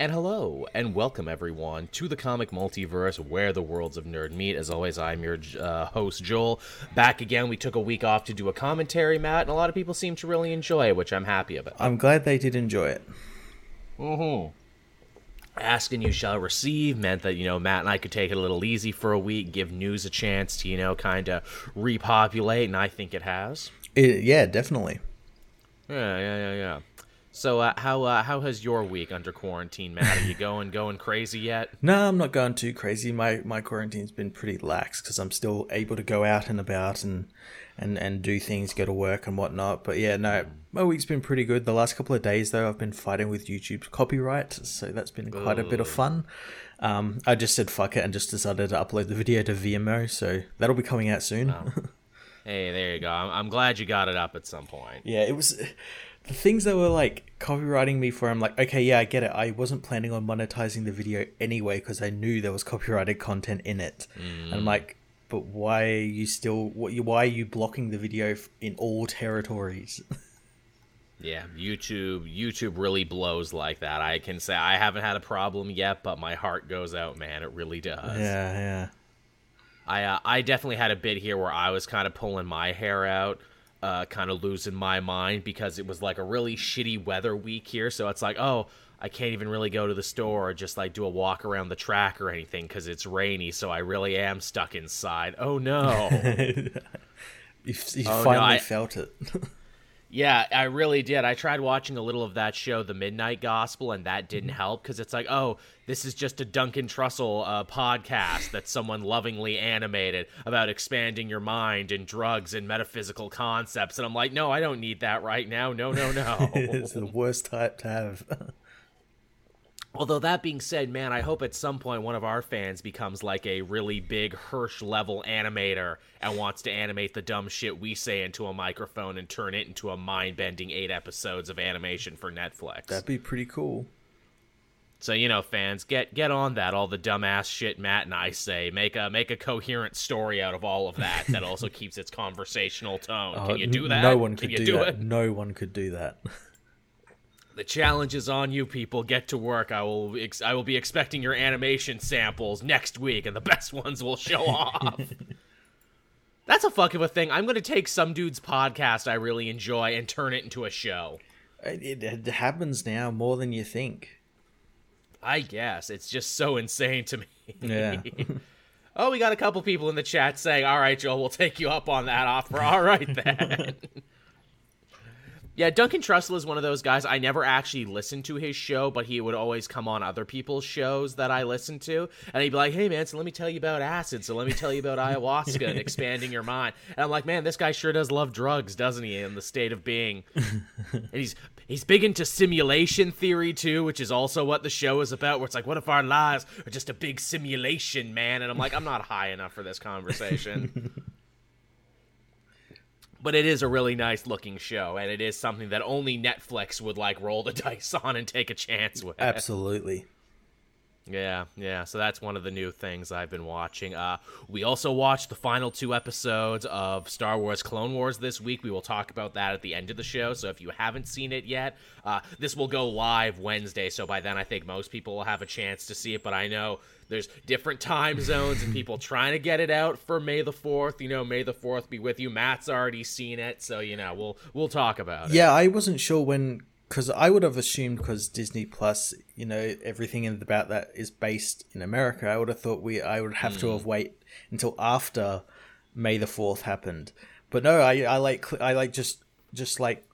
And hello, and welcome everyone to the comic multiverse where the worlds of nerd meet. As always, I'm your uh, host, Joel. Back again, we took a week off to do a commentary, Matt, and a lot of people seem to really enjoy it, which I'm happy about. I'm glad they did enjoy it. Mm-hmm. Ask and you shall receive meant that, you know, Matt and I could take it a little easy for a week, give news a chance to, you know, kind of repopulate, and I think it has. It, yeah, definitely. Yeah, yeah, yeah, yeah. So uh, how uh, how has your week under quarantine, Matt? Are you going going crazy yet? No, I'm not going too crazy. My my quarantine's been pretty lax because I'm still able to go out and about and and and do things, go to work and whatnot. But yeah, no, my week's been pretty good. The last couple of days though, I've been fighting with YouTube's copyright, so that's been quite a bit of fun. Um, I just said fuck it and just decided to upload the video to Vimeo, so that'll be coming out soon. Oh. Hey, there you go. I'm, I'm glad you got it up at some point. yeah, it was the things that were like copywriting me for. I'm like, okay, yeah, I get it. I wasn't planning on monetizing the video anyway because I knew there was copyrighted content in it. And I'm like, but why are you still? What? Why are you blocking the video in all territories? Yeah, YouTube YouTube really blows like that. I can say I haven't had a problem yet, but my heart goes out, man. It really does. yeah, yeah. I uh, I definitely had a bit here where I was kind of pulling my hair out, uh, kind of losing my mind because it was like a really shitty weather week here. So it's like, oh, I can't even really go to the store or just like do a walk around the track or anything because it's rainy. So I really am stuck inside. Oh no. You, you Oh, no, finally I- felt it. Yeah, I really did. I tried watching a little of that show, The Midnight Gospel, and that didn't help because it's like, oh, this is just a Duncan Trussell uh, podcast that someone lovingly animated about expanding your mind and drugs and metaphysical concepts. And I'm like, no, I don't need that right now. No, no, no. it's the worst type to have. Although that being said, man, I hope at some point one of our fans becomes like a really big Hirsch level animator and wants to animate the dumb shit we say into a microphone and turn it into a mind bending eight episodes of animation for Netflix. That'd be pretty cool. So you know, fans, get get on that. All the dumbass shit Matt and I say. Make a make a coherent story out of all of that. That also keeps its conversational tone. Can uh, you do that? No one could do, do that. it? No one could do that. The challenge is on you, people. Get to work. I will. Ex- I will be expecting your animation samples next week, and the best ones will show off. That's a fuck of a thing. I'm going to take some dude's podcast I really enjoy and turn it into a show. It, it happens now more than you think. I guess it's just so insane to me. Yeah. oh, we got a couple people in the chat saying, "All right, Joel, we'll take you up on that offer." All right then. Yeah, Duncan Trussell is one of those guys. I never actually listened to his show, but he would always come on other people's shows that I listened to, and he'd be like, "Hey, man, so let me tell you about acid. So let me tell you about ayahuasca and expanding your mind." And I'm like, "Man, this guy sure does love drugs, doesn't he? In the state of being." and he's he's big into simulation theory too, which is also what the show is about. Where it's like, what if our lives are just a big simulation, man? And I'm like, I'm not high enough for this conversation. but it is a really nice looking show, and it is something that only Netflix would like roll the dice on and take a chance with. Absolutely. Yeah, yeah. So that's one of the new things I've been watching. Uh, we also watched the final two episodes of Star Wars Clone Wars this week. We will talk about that at the end of the show. So if you haven't seen it yet, uh, this will go live Wednesday. So by then, I think most people will have a chance to see it. But I know there's different time zones and people trying to get it out for May the Fourth. You know, May the Fourth be with you. Matt's already seen it, so you know we'll we'll talk about it. Yeah, I wasn't sure when because I would have assumed because Disney Plus, you know, everything about that is based in America. I would have thought we I would have to have wait until after May the Fourth happened. But no, I I like I like just just like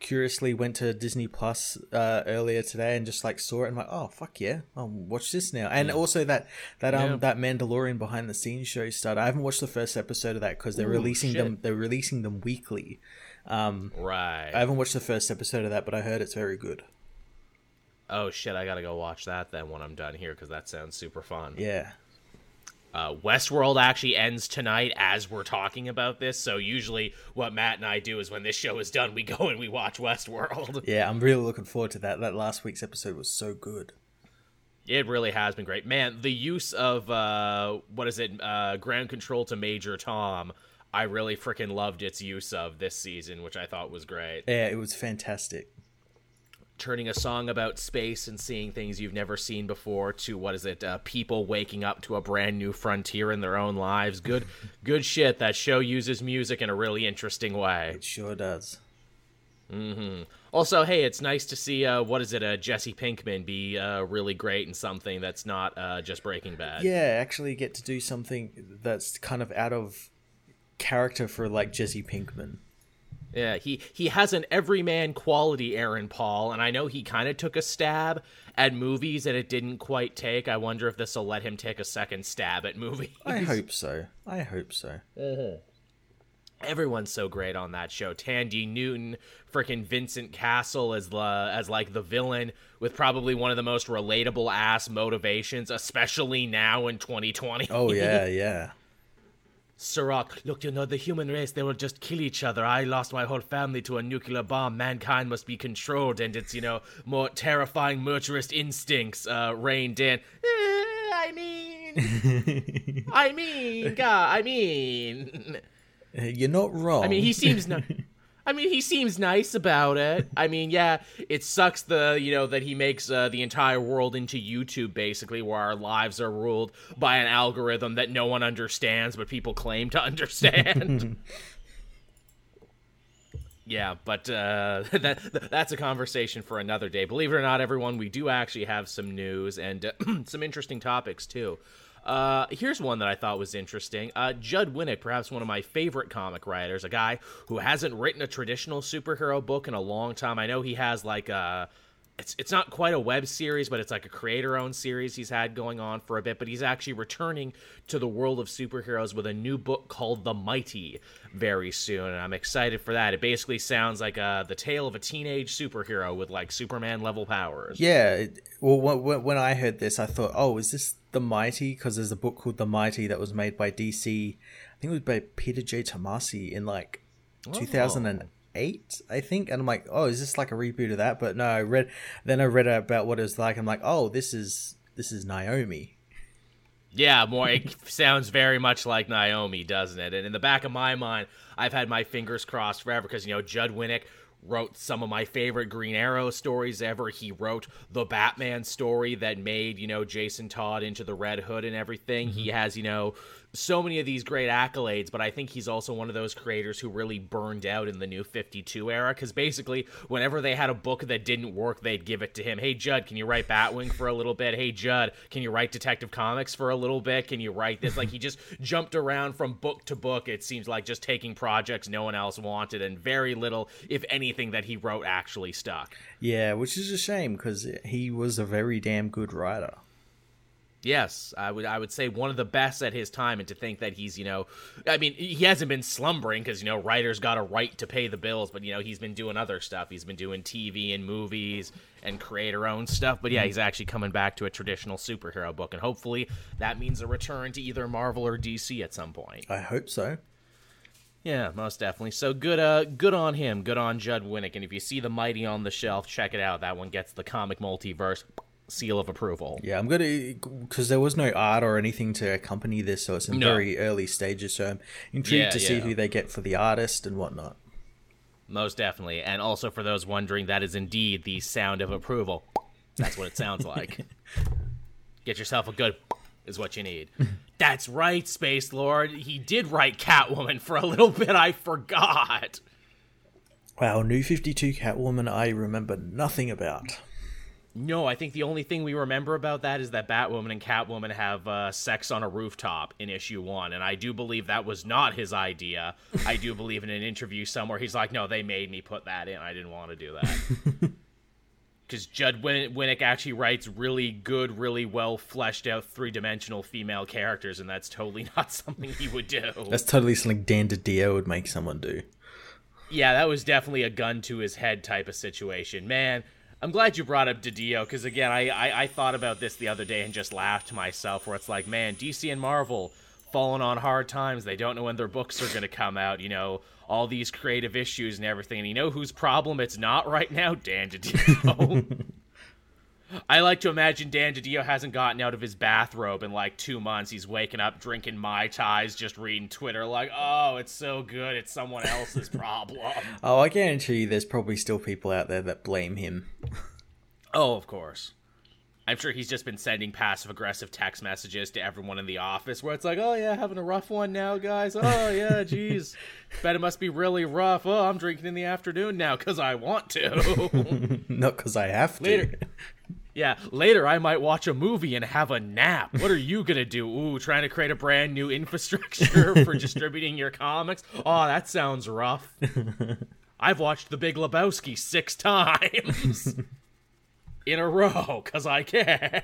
curiously went to Disney Plus uh, earlier today and just like saw it and like oh fuck yeah I'll watch this now and also that that um Yeah. that Mandalorian behind the scenes show started I haven't watched the first episode of that because they're releasing shit. them they're releasing them weekly Right. I haven't watched the first episode of that, but I heard it's very good. oh shit! I gotta go watch that then when I'm done here because that sounds super fun. Yeah. Uh, Westworld actually ends tonight as we're talking about this. So usually, what Matt and I do is when this show is done, we go and we watch Westworld. Yeah, I'm really looking forward to that. That last week's episode was so good. It really has been great, man. The use of uh, what is it, uh, ground control to Major Tom. I really freaking loved its use of this season, which I thought was great. Yeah, it was fantastic. turning a song about space and seeing things you've never seen before to what is it? Uh, people waking up to a brand new frontier in their own lives. Good, good shit. That show uses music in a really interesting way. It sure does. Mm-hmm. Also, hey, it's nice to see uh, what is it, uh, Jesse Pinkman be uh, really great in something that's not uh, just Breaking Bad. Yeah, actually get to do something that's kind of out of character for like Jesse Pinkman. Yeah, he he has an everyman quality, Aaron Paul, and I know he kind of took a stab at movies and it didn't quite take. I wonder if this will let him take a second stab at movies. I hope so. I hope so. Uh-huh. Everyone's so great on that show. Thandie Newton, freaking Vincent Cassel as the as like the villain with probably one of the most relatable ass motivations, especially now in 2020. Oh yeah, yeah. Serac, look, you know, the human race, they will just kill each other. I lost my whole family to a nuclear bomb. Mankind must be controlled, and its, you know, more terrifying, murderous instincts uh, reigned in. Eh, I mean, I mean, God, I mean. You're not wrong. I mean, he seems no. I mean, he seems nice about it. I mean, yeah, it sucks the you know that he makes uh, the entire world into YouTube basically, where our lives are ruled by an algorithm that no one understands, but people claim to understand. yeah, but uh, that that's a conversation for another day. Believe it or not, everyone, we do actually have some news and uh, some interesting topics too. Uh, here's one that I thought was interesting. Uh, Judd Winick, perhaps one of my favorite comic writers, a guy who hasn't written a traditional superhero book in a long time. I know he has like a. It's, it's not quite a web series, but it's like a creator owned series he's had going on for a bit. But he's actually returning to the world of superheroes with a new book called The Mighty very soon. And I'm excited for that. It basically sounds like uh, the tale of a teenage superhero with like Superman level powers. Yeah. Well, when I heard this, I thought, oh, is this the Mighty because there's a book called The Mighty that was made by DC. I think it was by Peter J. Tomasi in like oh. 2008, I think. And I'm like, oh, is this like a reboot of that? But no, I read then I read about what it was like. I'm like, oh, this is this is Naomi. Yeah, more. It sounds very much like Naomi, doesn't it? And in the back of my mind, I've had my fingers crossed forever because you know Judd Winick wrote some of my favorite Green Arrow stories ever. He wrote the Batman story that made, you know, Jason Todd into the Red Hood and everything. Mm-hmm. He has, you know, so many of these great accolades, but I think he's also one of those creators who really burned out in the new 52 era because basically, whenever they had a book that didn't work, they'd give it to him. Hey, Judd, can you write Batwing for a little bit? Hey, Judd, can you write Detective Comics for a little bit? Can you write this? Like, he just jumped around from book to book, it seems like just taking projects no one else wanted, and very little, if anything, that he wrote actually stuck. Yeah, which is a shame because he was a very damn good writer. Yes, I would. I would say one of the best at his time, and to think that he's, you know, I mean, he hasn't been slumbering because you know writers got a right to pay the bills, but you know he's been doing other stuff. He's been doing TV and movies and creator own stuff. But yeah, he's actually coming back to a traditional superhero book, and hopefully that means a return to either Marvel or DC at some point. I hope so. Yeah, most definitely. So good, uh, good on him. Good on Judd Winick. And if you see the Mighty on the shelf, check it out. That one gets the comic multiverse seal of approval. Yeah, I'm gonna because there was no art or anything to accompany this, so it's in no. very early stages. So I'm intrigued yeah, to see who they get for the artist and whatnot. Most definitely, and also for those wondering, that is indeed the sound of approval. That's what it sounds like. get yourself a good is what you need. That's right, Space Lord. He did write Catwoman for a little bit. I forgot. Wow, New 52 Catwoman, I remember nothing about. No, I think the only thing we remember about that is that Batwoman and Catwoman have uh, sex on a rooftop in issue one, and I do believe that was not his idea. I do believe in an interview somewhere he's like, "No, they made me put that in. I didn't want to do that." Because Judd Win- Winick actually writes really good, really well fleshed out three dimensional female characters, and that's totally not something he would do. That's totally something Dan DiDio would make someone do. Yeah, that was definitely a gun to his head type of situation, man I'm glad you brought up DiDio because again, I, I, I thought about this the other day and just laughed to myself. Where it's like, man, DC and Marvel falling on hard times. They don't know when their books are going to come out. You know, all these creative issues and everything. And you know whose problem it's not right now? Dan DiDio. I like to imagine Dan DiDio hasn't gotten out of his bathrobe in like two months. He's waking up drinking Mai Tais, just reading Twitter, like, oh, it's so good. It's someone else's problem. oh, I guarantee you there's probably still people out there that blame him. oh, of course. I'm sure he's just been sending passive aggressive text messages to everyone in the office where it's like, oh, yeah, having a rough one now, guys. Oh, yeah, geez. Bet it must be really rough. Oh, I'm drinking in the afternoon now because I want to. Not because I have to. Later. Yeah, later I might watch a movie and have a nap. What are you gonna do? Ooh, trying to create a brand new infrastructure for distributing your comics? Oh, that sounds rough. I've watched The Big Lebowski six times in a row because I can.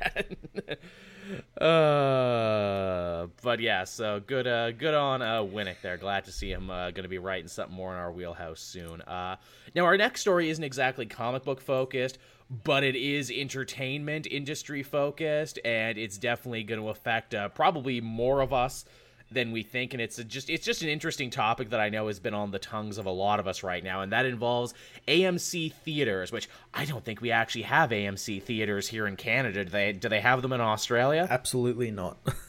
uh, but yeah, so good, uh, good on uh, Winick there. Glad to see him uh, going to be writing something more in our wheelhouse soon. Uh, now our next story isn't exactly comic book focused, but it is entertainment industry focused, and it's definitely going to affect uh, probably more of us than we think and it's just it's just an interesting topic that I know has been on the tongues of a lot of us right now and that involves AMC theaters which I don't think we actually have AMC theaters here in Canada. Do they do they have them in Australia? Absolutely not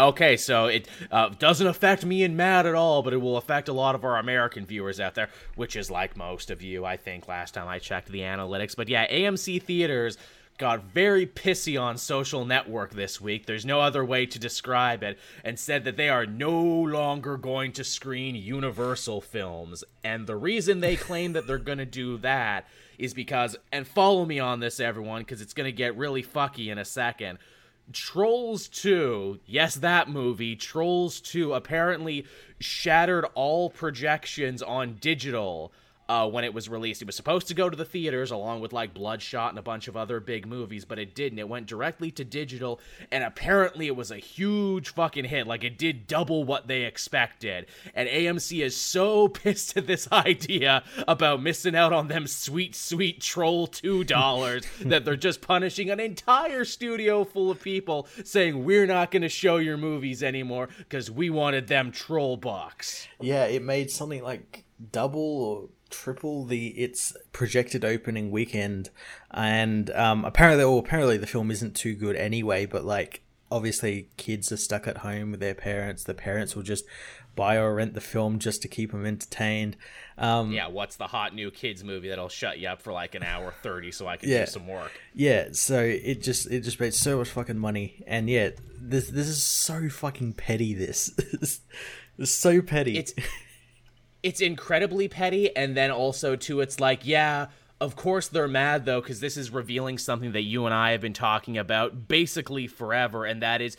Okay, so it uh, doesn't affect me and Matt at all, but it will affect a lot of our American viewers out there, which is like most of you, I think, last time I checked the analytics. But yeah, AMC Theaters got very pissy on social network this week. There's no other way to describe it, and said that they are no longer going to screen Universal films. And the reason they claim that they're going to do that is because, and follow me on this, everyone, because it's going to get really fucky in a second. Trolls 2, yes, that movie, Trolls 2 apparently shattered all projections on digital uh, when it was released. It was supposed to go to the theaters along with like Bloodshot and a bunch of other big movies, but it didn't. It went directly to digital, and apparently it was a huge fucking hit. Like it did double what they expected. And AMC is so pissed at this idea about missing out on them sweet, sweet Troll $2 that they're just punishing an entire studio full of people saying, We're not going to show your movies anymore because we wanted them troll Box. Yeah, it made something like double or triple the its projected opening weekend, and um, apparently, well, apparently the film isn't too good anyway. But like, obviously, kids are stuck at home with their parents. The parents will just buy or rent the film just to keep them entertained. Um, yeah, what's the hot new kids movie that'll shut you up for like an hour thirty so I can yeah, do some work? Yeah, so it just it just made so much fucking money, and yet this this is so fucking petty. This, it's so petty. It's it's incredibly petty and then also too it's like yeah of course they're mad though because this is revealing something that you and i have been talking about basically forever and that is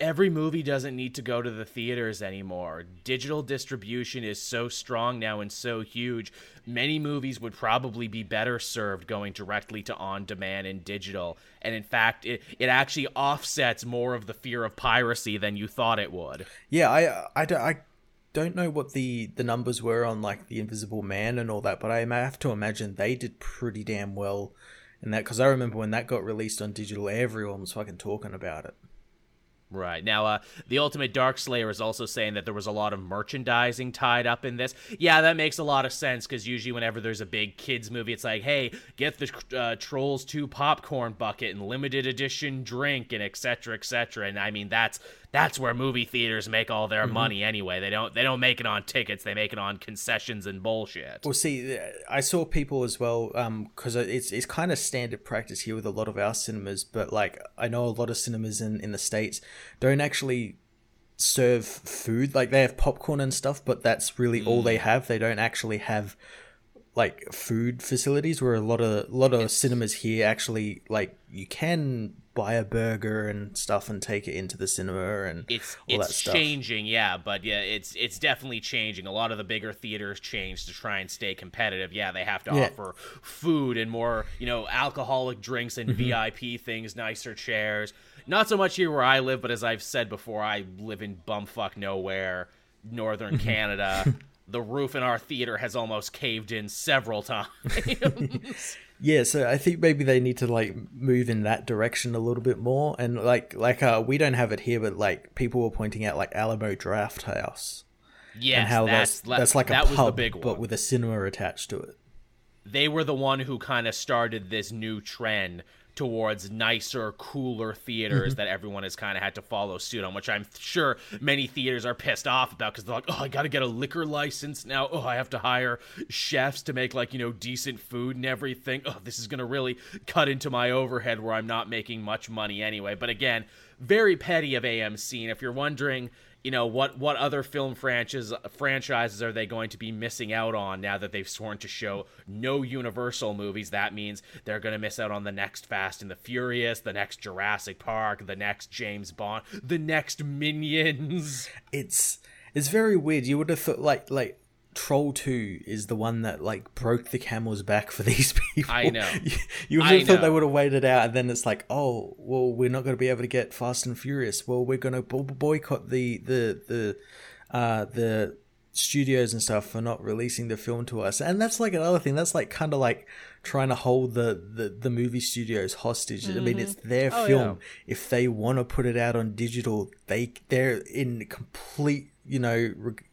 every movie doesn't need to go to the theaters anymore. Digital distribution is so strong now and so huge. Many movies would probably be better served going directly to on demand and digital. And in fact it, it actually offsets more of the fear of piracy than you thought it would. Yeah i i, I don't know what the the numbers were on like the Invisible Man and all that, but I have to imagine they did pretty damn well in that because I remember when that got released on digital, everyone was fucking talking about it. Right. Now, uh, the Ultimate Dark Slayer is also saying that there was a lot of merchandising tied up in this. Yeah, that makes a lot of sense because usually, whenever there's a big kids movie, it's like, hey, get the uh, Trolls 2 popcorn bucket and limited edition drink and etc. etc. And I mean, that's that's where movie theaters make all their mm-hmm. money anyway. They don't they don't make it on tickets. They make it on concessions and bullshit. Well, see, I saw people as well because um, it's it's kind of standard practice here with a lot of our cinemas. But like I know a lot of cinemas in in the states don't actually serve food. Like they have popcorn and stuff, but that's really mm. all they mm. have. They don't actually have like food facilities where a lot of a lot of cinemas here actually like you can buy a burger and stuff and take it into the cinema and it's all it's that stuff. changing yeah but yeah it's it's definitely changing a lot of the bigger theaters change to try and stay competitive yeah they have to yeah. offer food and more you know alcoholic drinks and mm-hmm. vip things nicer chairs not so much here where i live but as i've said before i live in bumfuck nowhere northern mm-hmm. canada the roof in our theater has almost caved in several times yeah so i think maybe they need to like move in that direction a little bit more. And like like uh we don't have it here but like people were pointing out like Alamo Drafthouse, yeah and how that's that's, that's like that a pub but with a cinema attached to it. They were the one who kind of started this new trend towards nicer, cooler theaters mm-hmm. that everyone has kind of had to follow suit on, which I'm sure many theaters are pissed off about because they're like, oh, I got to get a liquor license now. Oh, I have to hire chefs to make like, you know, decent food and everything. Oh, this is going to really cut into my overhead where I'm not making much money anyway. But again, very petty of AMC. And if you're wondering, you know what what other film franchises franchises are they going to be missing out on now that they've sworn to show no Universal movies? That means they're going to miss out on the next Fast and the Furious, the next Jurassic Park, the next James Bond, the next Minions. It's it's very weird. You would have thought like like Troll 2 is the one that like broke the camel's back for these people. I know. You, you would have thought they would have waited out and then it's like, "Oh, well we're not going to be able to get Fast and Furious. Well, we're going to boycott the the the uh the studios and stuff for not releasing the film to us." And that's like another thing. That's like kind of like trying to hold the the, the movie studios hostage. I mean, it's their Oh, film. yeah. If they want to put it out on digital, they they're in complete, you know, reg-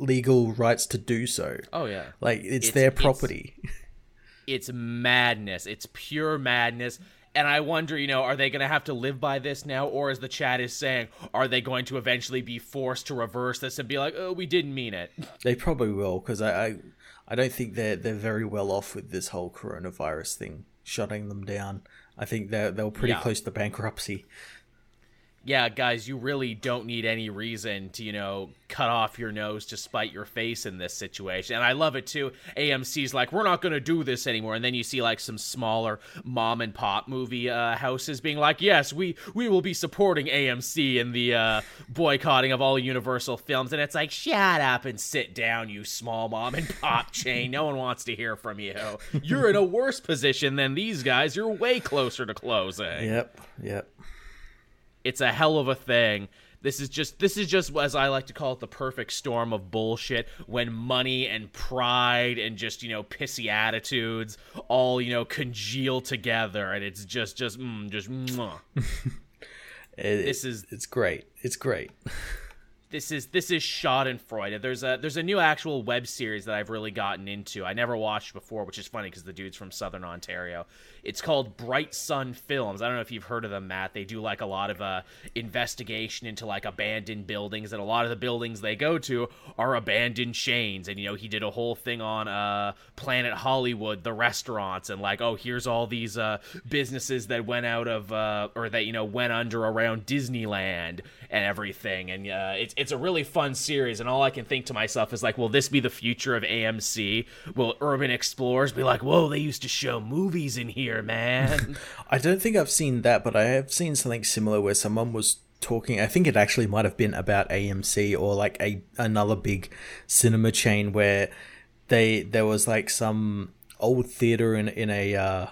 legal rights to do so. Oh yeah. Like it's, It's- their it's- property. it's madness. It's pure madness. And I wonder, you know, are they going to have to live by this now? Or as the chat is saying, are they going to eventually be forced to reverse this and be like, oh, we didn't mean it? they probably will because I, I I don't think they're they're very well off with this whole coronavirus thing shutting them down. I think they're they're pretty Yeah. close to bankruptcy. Yeah, guys, you really don't need any reason to, you know, cut off your nose to spite your face in this situation. And I love it too. AMC's like, we're not going to do this anymore. And then you see like some smaller mom and pop movie uh, houses being like, yes, we we will be supporting AMC in the uh, boycotting of all Universal films. And it's like, shut up and sit down, you small mom and pop chain. No one wants to hear from you. You're in a worse position than these guys. You're way closer to closing Yep, yep. It's a hell of a thing. This is just this is just as I like to call it the perfect storm of bullshit when money and pride and just you know pissy attitudes all you know congeal together and it's just just mm, just mwah. It- This is- it's great. It's great. this is this is Schadenfreude. There's a there's a new actual web series that I've really gotten into. I never watched before, which is funny because the dude's from Southern Ontario. It's called Bright Sun Films. I don't know if you've heard of them, Matt. They do like a lot of uh, investigation into like abandoned buildings, and a lot of the buildings they go to are abandoned chains. And you know, he did a whole thing on uh, Planet Hollywood, the restaurants, and like, oh, here's all these uh, businesses that went out of uh, or that you know went under around Disneyland and everything. And uh, it's it's a really fun series. And all I can think to myself is like, will this be the future of AMC? Will Urban Explorers be like, whoa, they used to show movies in here, man? I don't think I've seen that, but I have seen something similar where someone was talking. I think it actually might have been about AMC or like a another big cinema chain where they there was like some old theater in in a uh,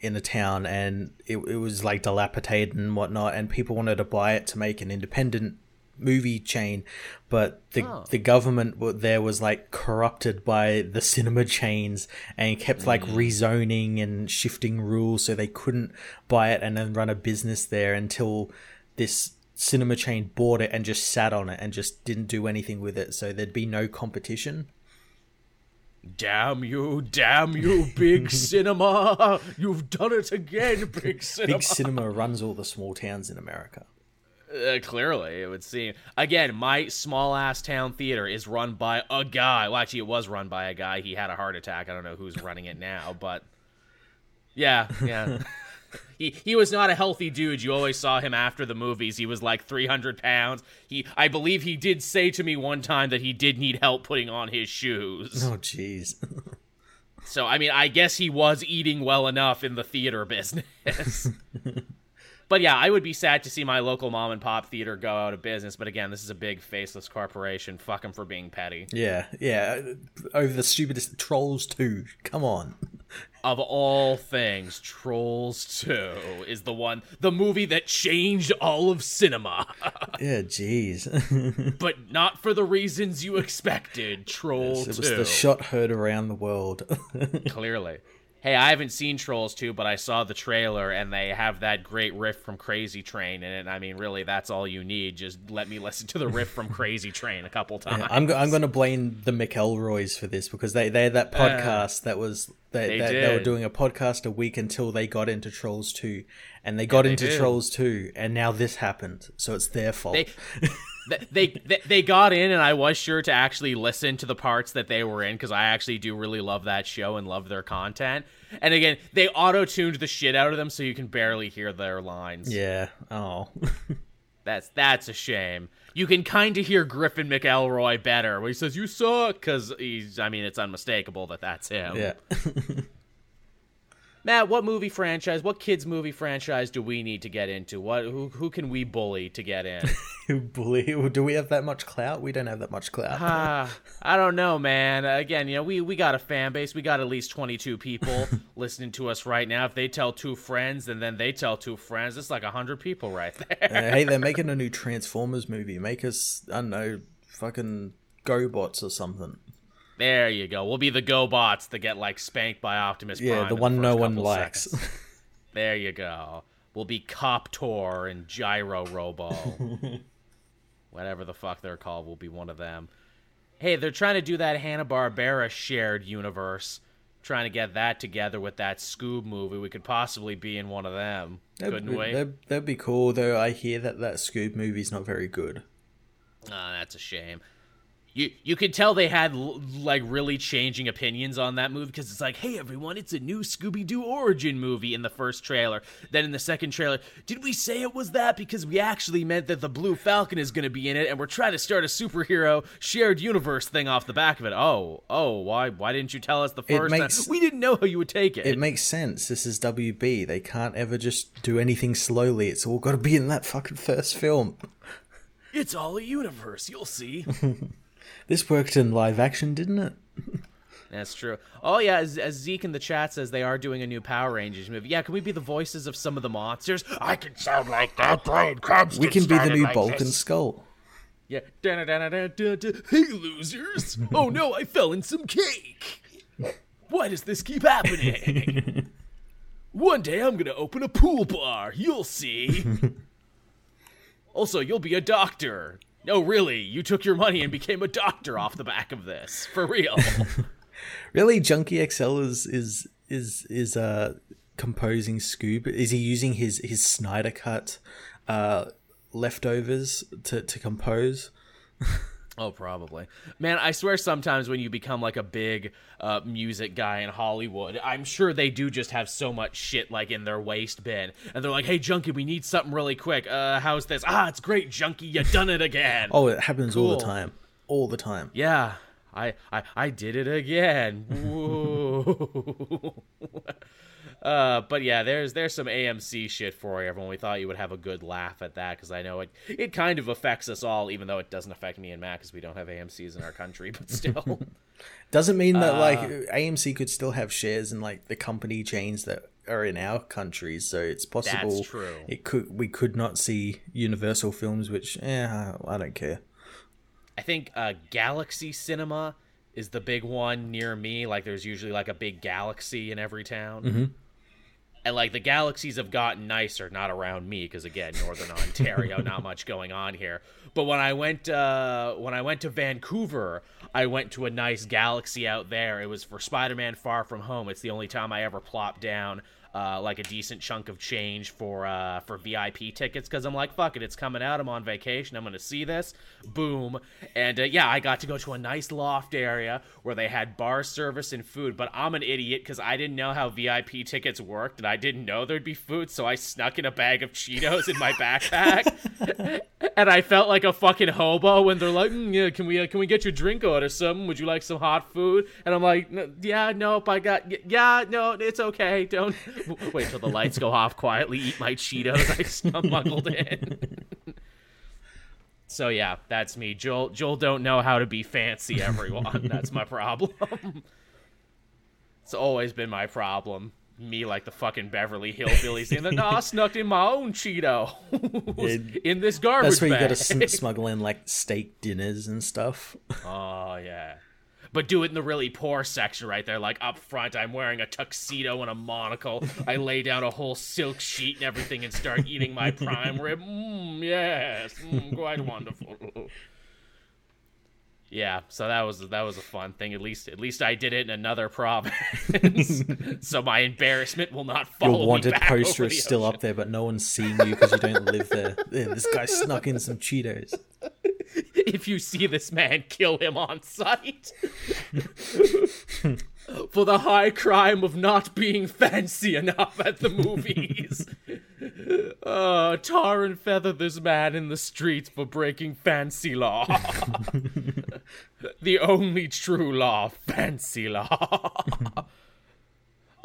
in a town and it, it was like dilapidated and whatnot, and people wanted to buy it to make an independent movie chain, but the Oh. the government there was like corrupted by the cinema chains and kept like mm. rezoning and shifting rules, so they couldn't buy it and then run a business there until this cinema chain bought it and just sat on it and just didn't do anything with it, so there'd be no competition. damn you, damn you, big cinema! You've done it again, big cinema. Big cinema runs all the small towns in America. Uh, clearly, it would seem. Again, my small ass town theater is run by a guy. Well, actually, it was run by a guy. He had a heart attack. I don't know who's running it now, but yeah, yeah. he he was not a healthy dude. You always saw him after the movies. He was like 300 pounds. He, I believe, he did say to me one time that he did need help putting on his shoes. Oh, jeez. So, I mean, I guess he was eating well enough in the theater business. but yeah, I would be sad to see my local mom and pop theater go out of business. But again, this is a big faceless corporation. Fuck them for being petty. yeah, yeah. Over the stupidest trolls too. Come on. Of all things, Trolls 2 is the one, the movie that changed all of cinema. Yeah, jeez. but not for the reasons you expected. Troll it 2. was the shot heard around the world. Clearly. Hey, I haven't seen Trolls 2, but I saw the trailer and they have that great riff from Crazy Train in it. I mean, really, that's all you need. Just let me listen to the riff from Crazy Train a couple times. Yeah, I'm, I'm going to blame the McElroys for this because they, they had that uh, podcast that was. They, They they, they were doing a podcast a week until they got into Trolls 2. And they got they into. Trolls 2, and now this happened. So it's their fault. They, they, they got in and I was sure to actually listen to the parts that they were in because I actually do really love that show and love their content. And again, they auto tuned the shit out of them so you can barely hear their lines. yeah. Oh. That's that's a shame. You can kind of hear Griffin McElroy better when he says "you suck" because he's. I mean, it's unmistakable that that's him. yeah. Matt, what movie franchise, what kids movie franchise do we need to get into? What who who can we bully to get in? Bully. Do we have that much clout? We don't have that much clout. Ah, I don't know, man. Again, you know, we we got a fan base. We got at least 22 people listening to us right now. If they tell two friends and then they tell two friends, it's like 100 people right there. Uh, hey, they're making a new Transformers movie. Make us, I don't know, fucking GoBots or something. There you go. We'll be the GoBots that get like spanked by Optimus Yeah, Prime the in one no one likes. seconds. There you go. We'll be Cop-Tur and Gyro Robo. Whatever the fuck they're called, we'll be one of them. Hey, they're trying to do that Hanna Barbera shared universe. Trying to get that together with that Scoob movie. We could possibly be in one of them, That'd, couldn't be- we? that'd, that'd be cool, though. I hear that that Scoob movie's not very good. Ah, that's a shame. You you could tell they had like really changing opinions on that movie because it's like, hey everyone, it's a new Scooby Doo origin movie in the first trailer. Then in the second trailer, did we say it was that because we actually meant that the Blue Falcon is going to be in it and we're trying to start a superhero shared universe thing off the back of it? Oh, oh, why why didn't you tell us the first makes- time? We didn't know how you would take it. It makes sense. This is WB. They can't ever just do anything slowly. It's all got to be in that fucking first film. it's all a universe. You'll see. This worked in live action, didn't it? That's true. Oh yeah, as, as Zeke in the chat says, they are doing a new Power Rangers movie. Yeah, can we be the voices of some of the monsters? I can sound like that. Bryan Cranston We can be the new like Bulk and this. Skull. Yeah. Hey losers! oh no, I fell in some cake. Why does this keep happening? One day I'm gonna open a pool bar. You'll see. also, you'll be a doctor. No, really, you took your money and became a doctor off the back of this. For real. Really, Junkie XL is is is is uh composing Scoob. Is he using his his Snyder cut uh leftovers to to compose? Oh, probably. Man, I swear sometimes when you become like a big uh, music guy in Hollywood, I'm sure they do just have so much shit like in their waste bin. And they're like, hey, Junkie, we need something really quick. Uh, how's this? Ah, it's great, Junkie. You done it again. Oh, it happens all the time. All the time. Yeah, I, I, I did it again. Uh, but yeah, there's there's some AMC shit for you, everyone. We thought you would have a good laugh at that because I know it it kind of affects us all, even though it doesn't affect me and Matt because we don't have AMC's in our country. But still, Doesn't mean that like Uh. AMC could still have shares in like the company chains that are in our countries, so it's possible true. it could we could not see Universal films, which eh, I don't care. I think uh, Galaxy Cinema is the big one near me. Like, there's usually like a big galaxy in every town. And like the galaxies have gotten nicer, not around me, because again, Northern Ontario, not much going on here. But when I went, uh, when I went to Vancouver, I went to a nice galaxy out there. It was for Spider-Man: Far From Home. It's the only time I ever plopped down uh, like a decent chunk of change for uh, for VIP tickets because I'm like, fuck it, it's coming out. I'm on vacation. I'm gonna see this. Boom, and uh, yeah, I got to go to a nice loft area where they had bar service and food. But I'm an idiot because I didn't know how VIP tickets worked, and I didn't know there'd be food, so I snuck in a bag of Cheetos in my backpack. and I felt like a fucking hobo when they're like, mm, "Yeah, can we uh, can we get your drink order? something? Would you like some hot food?" And I'm like, "Yeah, nope, I got yeah, no, it's okay. Don't wait till the lights go off. Quietly eat my Cheetos. I smuggled in." so yeah, that's me. Joel Joel don't know how to be fancy. Everyone, that's my problem. it's always been my problem. Me like the fucking Beverly Hillbillies saying that, no, I snuck in my own Cheeto in this garbage That's where you gotta sm- smuggle in like steak dinners and stuff. Oh yeah. But do it in the really poor section right there. Like up front, I'm wearing a tuxedo and a monocle. I lay down a whole silk sheet and everything and start eating my prime rib. Mmm, yes, mm, quite wonderful. Yeah, so that was that was a fun thing. At least at least I did it in another province, so my embarrassment will not follow Your wanted poster is still ocean. up there, but no one's seeing you because you don't live there. Yeah, this guy snuck in some Cheetos. if you see this man, kill him on sight. For the high crime of not being fancy enough at the movies. uh, tar and feather this man in the streets for breaking fancy law. The only true law, fancy law.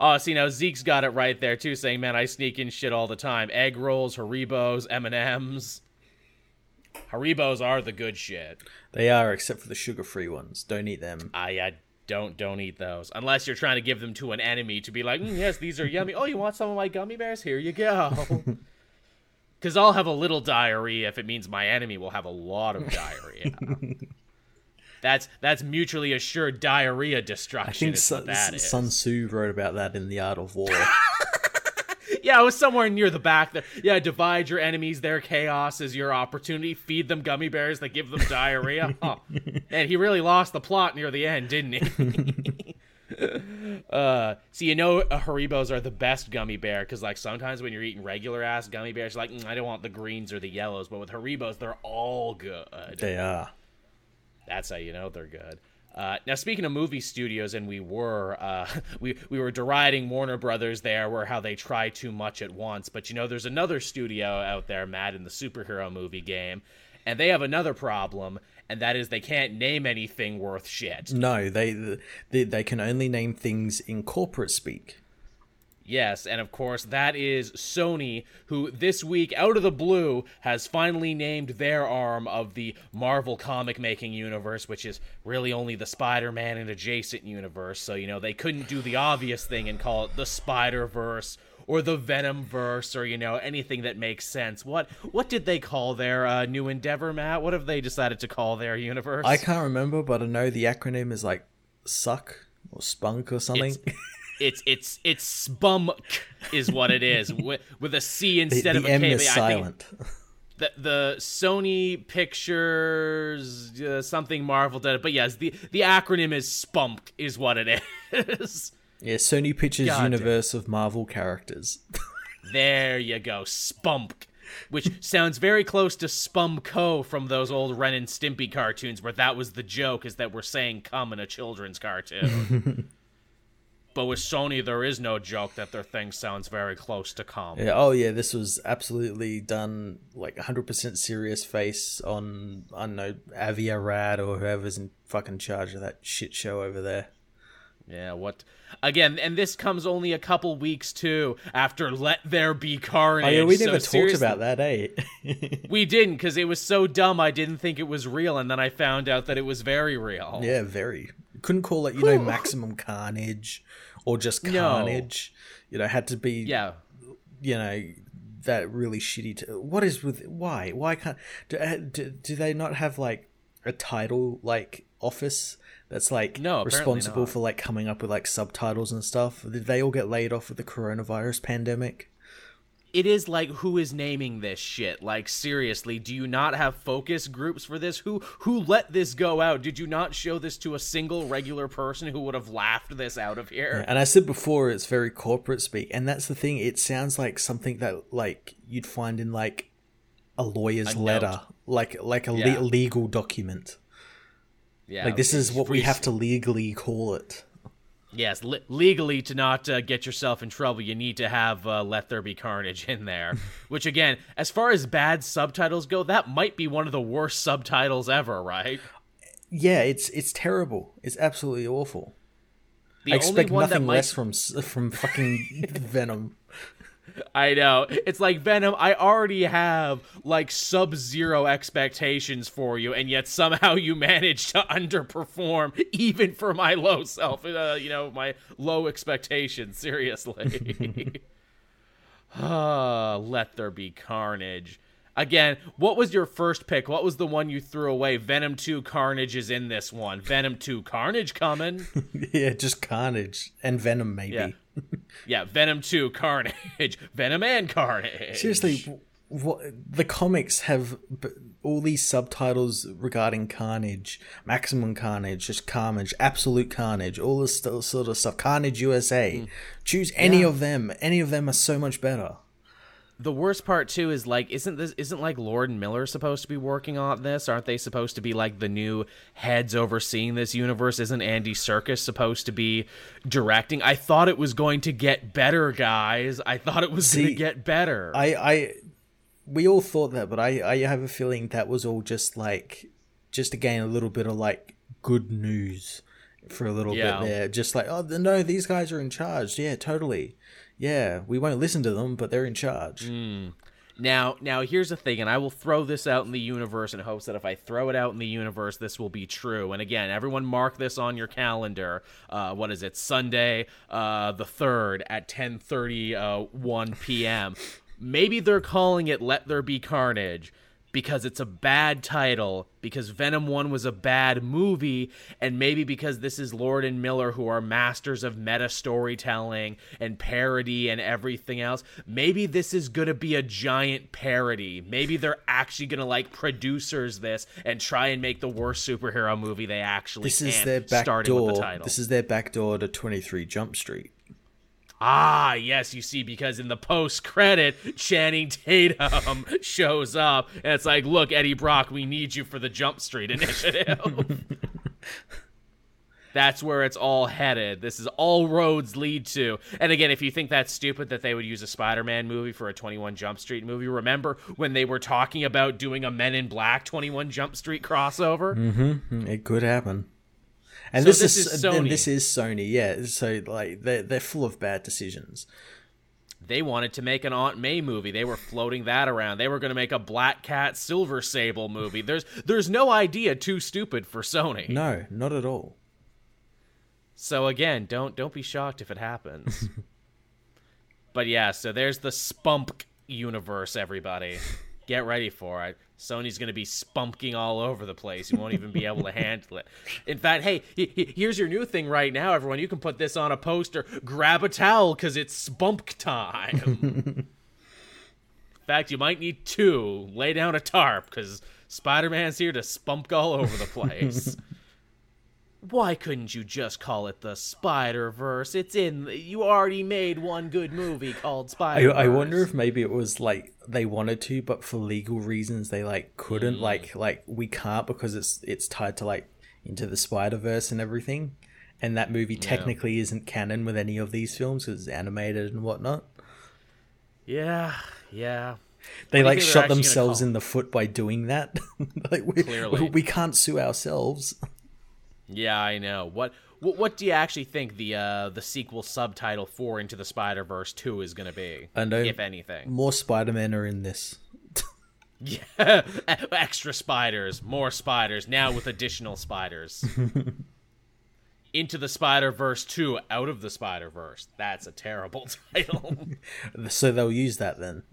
Oh, see now Zeke's got it right there too, saying, "Man, I sneak in shit all the time: egg rolls, Haribos, M and M's. Haribos are the good shit. They are, except for the sugar-free ones. Don't eat them. I, I don't don't eat those unless you're trying to give them to an enemy to be like, mm, yes, these are yummy. Oh, you want some of my gummy bears? Here you go. Because I'll have a little diarrhea if it means my enemy will have a lot of diarrhea. that's that's mutually assured diarrhea destruction. I think Sun, what that is. Sun Tzu wrote about that in The Art of War. Yeah, it was somewhere near the back there. Yeah, divide your enemies. Their chaos is your opportunity. Feed them gummy bears that give them diarrhea. Man, he really lost the plot near the end, didn't he? uh, so you know uh, Haribos are the best gummy bear because like sometimes when you're eating regular ass gummy bears, you're like "Mm, I don't want the greens or the yellows, but with Haribos they're all good. they are. That's how you know they're good. Uh, now, speaking of movie studios, and we were uh, we we were deriding Warner Brothers there, where how they try too much at once. But you know, there's another studio out there, mad in the superhero movie game, and they have another problem, and that is they can't name anything worth shit. No, they, they they can only name things in corporate speak. Yes, and of course that is Sony, who this week, out of the blue, has finally named their arm of the Marvel comic making universe, which is really only the Spider Man and adjacent universe. So, you know, they couldn't do the obvious thing and call it the Spider Verse or the Venom verse or, you know, anything that makes sense. What what did they call their uh, new endeavor, Matt? What have they decided to call their universe? I can't remember, but I know the acronym is like suck or spunk or something. It's it's it's it's spumk is what it is with, with a C instead the of a M K. is I think- silent. the the Sony Pictures uh, something Marvel did it, but yes, the the acronym is SPUMP is what it is. yeah, Sony Pictures God damn. universe of Marvel characters. there you go, SPUMP, which sounds very close to Spumco from those old Ren and Stimpy cartoons, where that was the joke is that we're saying "come" in a children's cartoon. but with Sony, there is no joke that their thing sounds very close to "come." Yeah, oh yeah, this was absolutely done like 100% serious face on I don't know Avi Arad or whoever's in fucking charge of that shit show over there. Yeah, what again? And this comes only a couple weeks too after "Let There Be Carnage." Oh yeah, we so never talked seriously- about that, eh? We didn't because it was so dumb. I didn't think it was real, and then I found out that it was very real. yeah, very. Couldn't call it, you know, maximum carnage or just No. carnage. You know, had to be Yeah. you know that really shitty t- what is with why why can't do, uh, do, do they not have like a title like office that's like No, responsible not. for like coming up with like subtitles and stuff did they all get laid off with the coronavirus pandemic It is like who is naming this shit? Like seriously, do you not have focus groups for this? Who who let this go out? Did you not show this to a single regular person who would have laughed this out of here? and i said before it's very corporate speak and that's the thing it sounds like something that like you'd find in like a lawyer's A letter like like a Yeah. le- legal document Yeah. like this is what we have to legally call it Yes, le- legally to not uh, get yourself in trouble, you need to have uh, "Let There Be Carnage" in there. Which, again, as far as bad subtitles go, that might be one of the worst subtitles ever, right? yeah it's it's terrible it's absolutely awful The I expect only one that nothing might less from from fucking Venom. I know. It's like Venom, I already have like sub zero expectations for you, and yet somehow you manage to underperform even for my low self, uh, you know, my low expectations. Seriously. Ah, let there be carnage. Again, what was your first pick? What was the one you threw away? Venom 2 Carnage is in this one. Venom 2 Carnage coming. yeah, just Carnage and Venom maybe. Yeah. yeah, Venom 2 Carnage. Venom and Carnage. Seriously, what the comics have all these subtitles regarding Carnage, Maximum Carnage, just Carnage, Absolute Carnage, all this sort of stuff. Carnage USA. Mm. Choose any yeah. of them. Any of them are so much better the worst part too is like isn't this isn't like Lord and Miller supposed to be working on this? Aren't they supposed to be like the new heads overseeing this universe? Isn't Andy Serkis supposed to be directing? I thought it was going to get better, guys. I thought it was going to get better. I I we all thought that, but I I have a feeling that was all just like just again a little bit of like good news for a little yeah. bit there. Just like, oh no, these guys are in charge. Yeah, totally yeah, we won't listen to them, but they're in charge. Mm. Now, now here's the thing, and I will throw this out in the universe in hopes that if I throw it out in the universe, this will be true. And again, everyone mark this on your calendar. Uh, what is it? Sunday, uh, the third at 10:30, uh, 1 p.m. Maybe they're calling it "Let There Be Carnage." Because it's a bad title, because Venom 1 was a bad movie, and maybe because this is Lord and Miller, who are masters of meta storytelling and parody and everything else. Maybe this is going to be a giant parody. Maybe they're actually going to like producers this and try and make the worst superhero movie they actually this can, is their back door. The this is their back door to 23 Jump Street. Ah, yes, you see, because in the post credit, Channing Tatum shows up, and it's like, look, Eddie Brock, we need you for the Jump Street initiative. that's where it's all headed. This is all roads lead to. And again, if you think that's stupid that they would use a Spider-Man movie for a 21 Jump Street movie, remember when they were talking about doing a Men in Black 21 Jump Street crossover? Mm-hmm. It could happen. And so this, this, is, is Sony. this is Sony, yeah. So like they're they're full of bad decisions. They wanted to make an Aunt May movie. They were floating that around. They were going to make a Black Cat Silver Sable movie. There's there's no idea too stupid for Sony. No, not at all. So again, don't don't be shocked if it happens. but yeah, so there's the Spunk universe everybody. Get ready for it. Sony's going to be spunking all over the place. You won't even be able to handle it. In fact, hey, here's your new thing right now, everyone. You can put this on a poster. Grab a towel because it's spunk time. In fact, you might need two. Lay down a tarp because Spider Man's here to spunk all over the place. why couldn't you just call it the Spider Verse? It's in. You already made one good movie called Spider. I, I, wonder if maybe it was like they wanted to, but for legal reasons they like couldn't. Mm. Like like we can't because it's it's tied to like into the Spider Verse and everything, and that movie technically yeah. isn't canon with any of these films because it's animated and whatnot. Yeah, yeah. They like shot themselves in the foot by doing that. like we, Clearly. we can't sue ourselves. Yeah, I know. What what, what do you actually think the uh, the sequel subtitle for Into the Spider Verse two is going to be? I know, if anything. More Spider Men are in this. yeah, extra spiders, more spiders now with additional spiders. Into the Spider Verse two, out of the Spider Verse. That's a terrible title. so they'll use that then.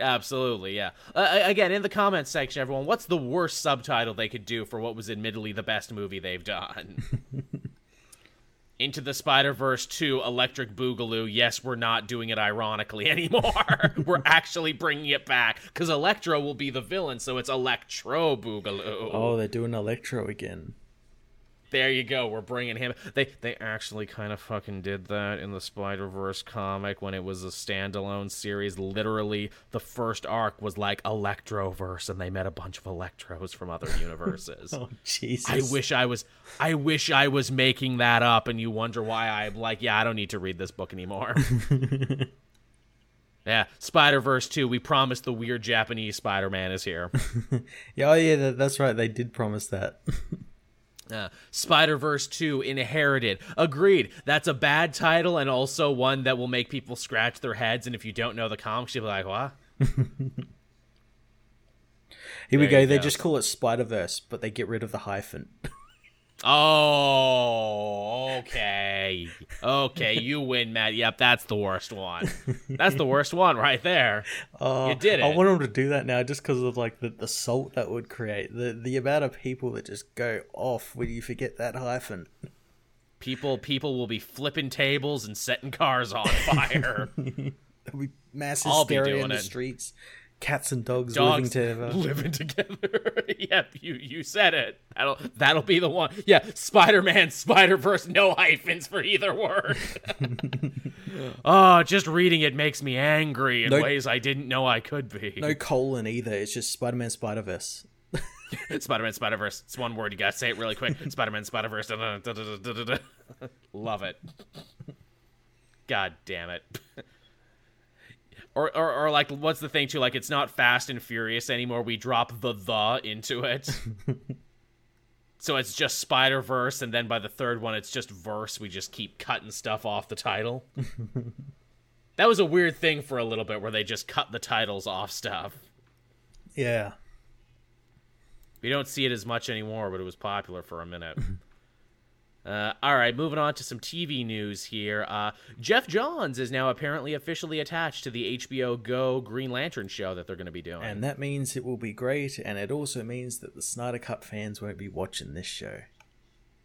Absolutely, yeah. Uh, again, in the comments section, everyone, what's the worst subtitle they could do for what was admittedly the best movie they've done? Into the Spider Verse 2 Electric Boogaloo. Yes, we're not doing it ironically anymore. we're actually bringing it back because Electro will be the villain, so it's Electro Boogaloo. Oh, they're doing Electro again there you go. We're bringing him. They they actually kind of fucking did that in the Spider Verse comic when it was a standalone series. Literally, the first arc was like Electroverse, and they met a bunch of Electros from other universes. oh Jesus! I wish I was. I wish I was making that up, and you wonder why I'm like, yeah, I don't need to read this book anymore. Yeah, Spider Verse 2. We promised the weird Japanese Spider Man is here. yeah, oh yeah, that's right. They did promise that. Uh, Spider Verse 2 Inherited. Agreed. That's a bad title and also one that will make people scratch their heads. And if you don't know the comics, you'll be like, what? Here we go. They just call it Spider Verse, but they get rid of the hyphen. Oh, okay. Okay, you win, Matt. Yep, that's the worst one. That's the worst one right there. Oh, You did I it. want him to do that now, just because of like the, the salt that would create, the the amount of people that just go off when you forget that hyphen. People people will be flipping tables and setting cars on fire. There'll be mass I'll be hysteria in the it. streets. Cats and dogs, living together. living together. yep, you you said it. That'll that'll be the one. Yeah, Spider-Man, Spider-Verse, no hyphens for either word. oh, just reading it makes me angry in No- ways I didn't know I could be. No colon either. It's just Spider Man Spider Verse. Spider-Man, Spider-Verse. It's one word. You gotta say it really quick. Da- da- da- da. Love it. God damn it. Or, or, or like, what's the thing too? Like, it's not Fast and Furious anymore. We drop the the into it. so it's just Spider Verse, and then by the third one, it's just verse. We just keep cutting stuff off the title. that was a weird thing for a little bit, where they just cut the titles off stuff. Yeah. We don't see it as much anymore, but it was popular for a minute. Uh, all right, moving on to some TV news here. Uh, Geoff Johns is now apparently officially attached to the HBO Go Green Lantern show that they're going to be doing. And that means it will be great, and it also means that the Snyder Cut fans won't be watching this show.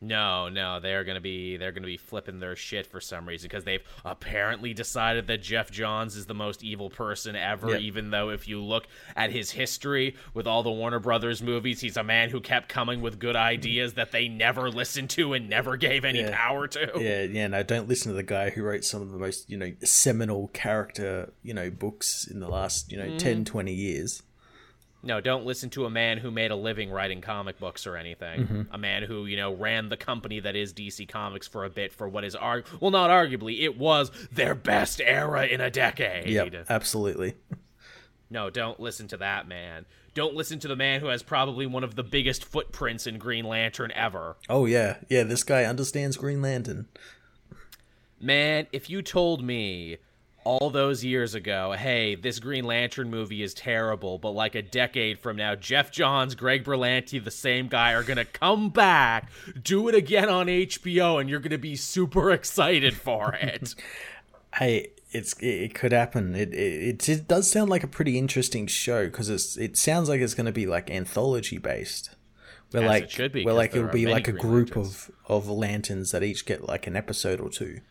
No, no, they're going to be they're to be flipping their shit for some reason because they've apparently decided that Geoff Johns is the most evil person ever. Yep. Even though if you look at his history with all the Warner Brothers movies, he's a man who kept coming with good ideas that they never listened to and never gave any Yeah. power to. Yeah, yeah, no, don't listen to the guy who wrote some of the most, you know, seminal character, you know, books in the last, you know, ten, twenty 10, 20 years. No, don't listen to a man who made a living writing comic books or anything. Mm-hmm. A man who, you know, ran the company that is DC Comics for a bit for what is arg well not arguably, it was their best era in a decade. Yep, absolutely. No, don't listen to that man. Don't listen to the man who has probably one of the biggest footprints in Green Lantern ever. Oh, yeah, yeah, this guy understands Green Lantern. Man, if you told me all those years ago, hey, this Green Lantern movie is terrible, but like a decade from now, Geoff Johns, Greg Berlanti, the same guy, are gonna come back, do it again on HBO, and you're gonna be super excited for it. Hey, it's it, could happen. It, it it does sound like a pretty interesting show because it's it sounds like it's going to be like anthology based. Where As like it should be, where like it'll be like a group Lanterns. of of lanterns that each get like an episode or two.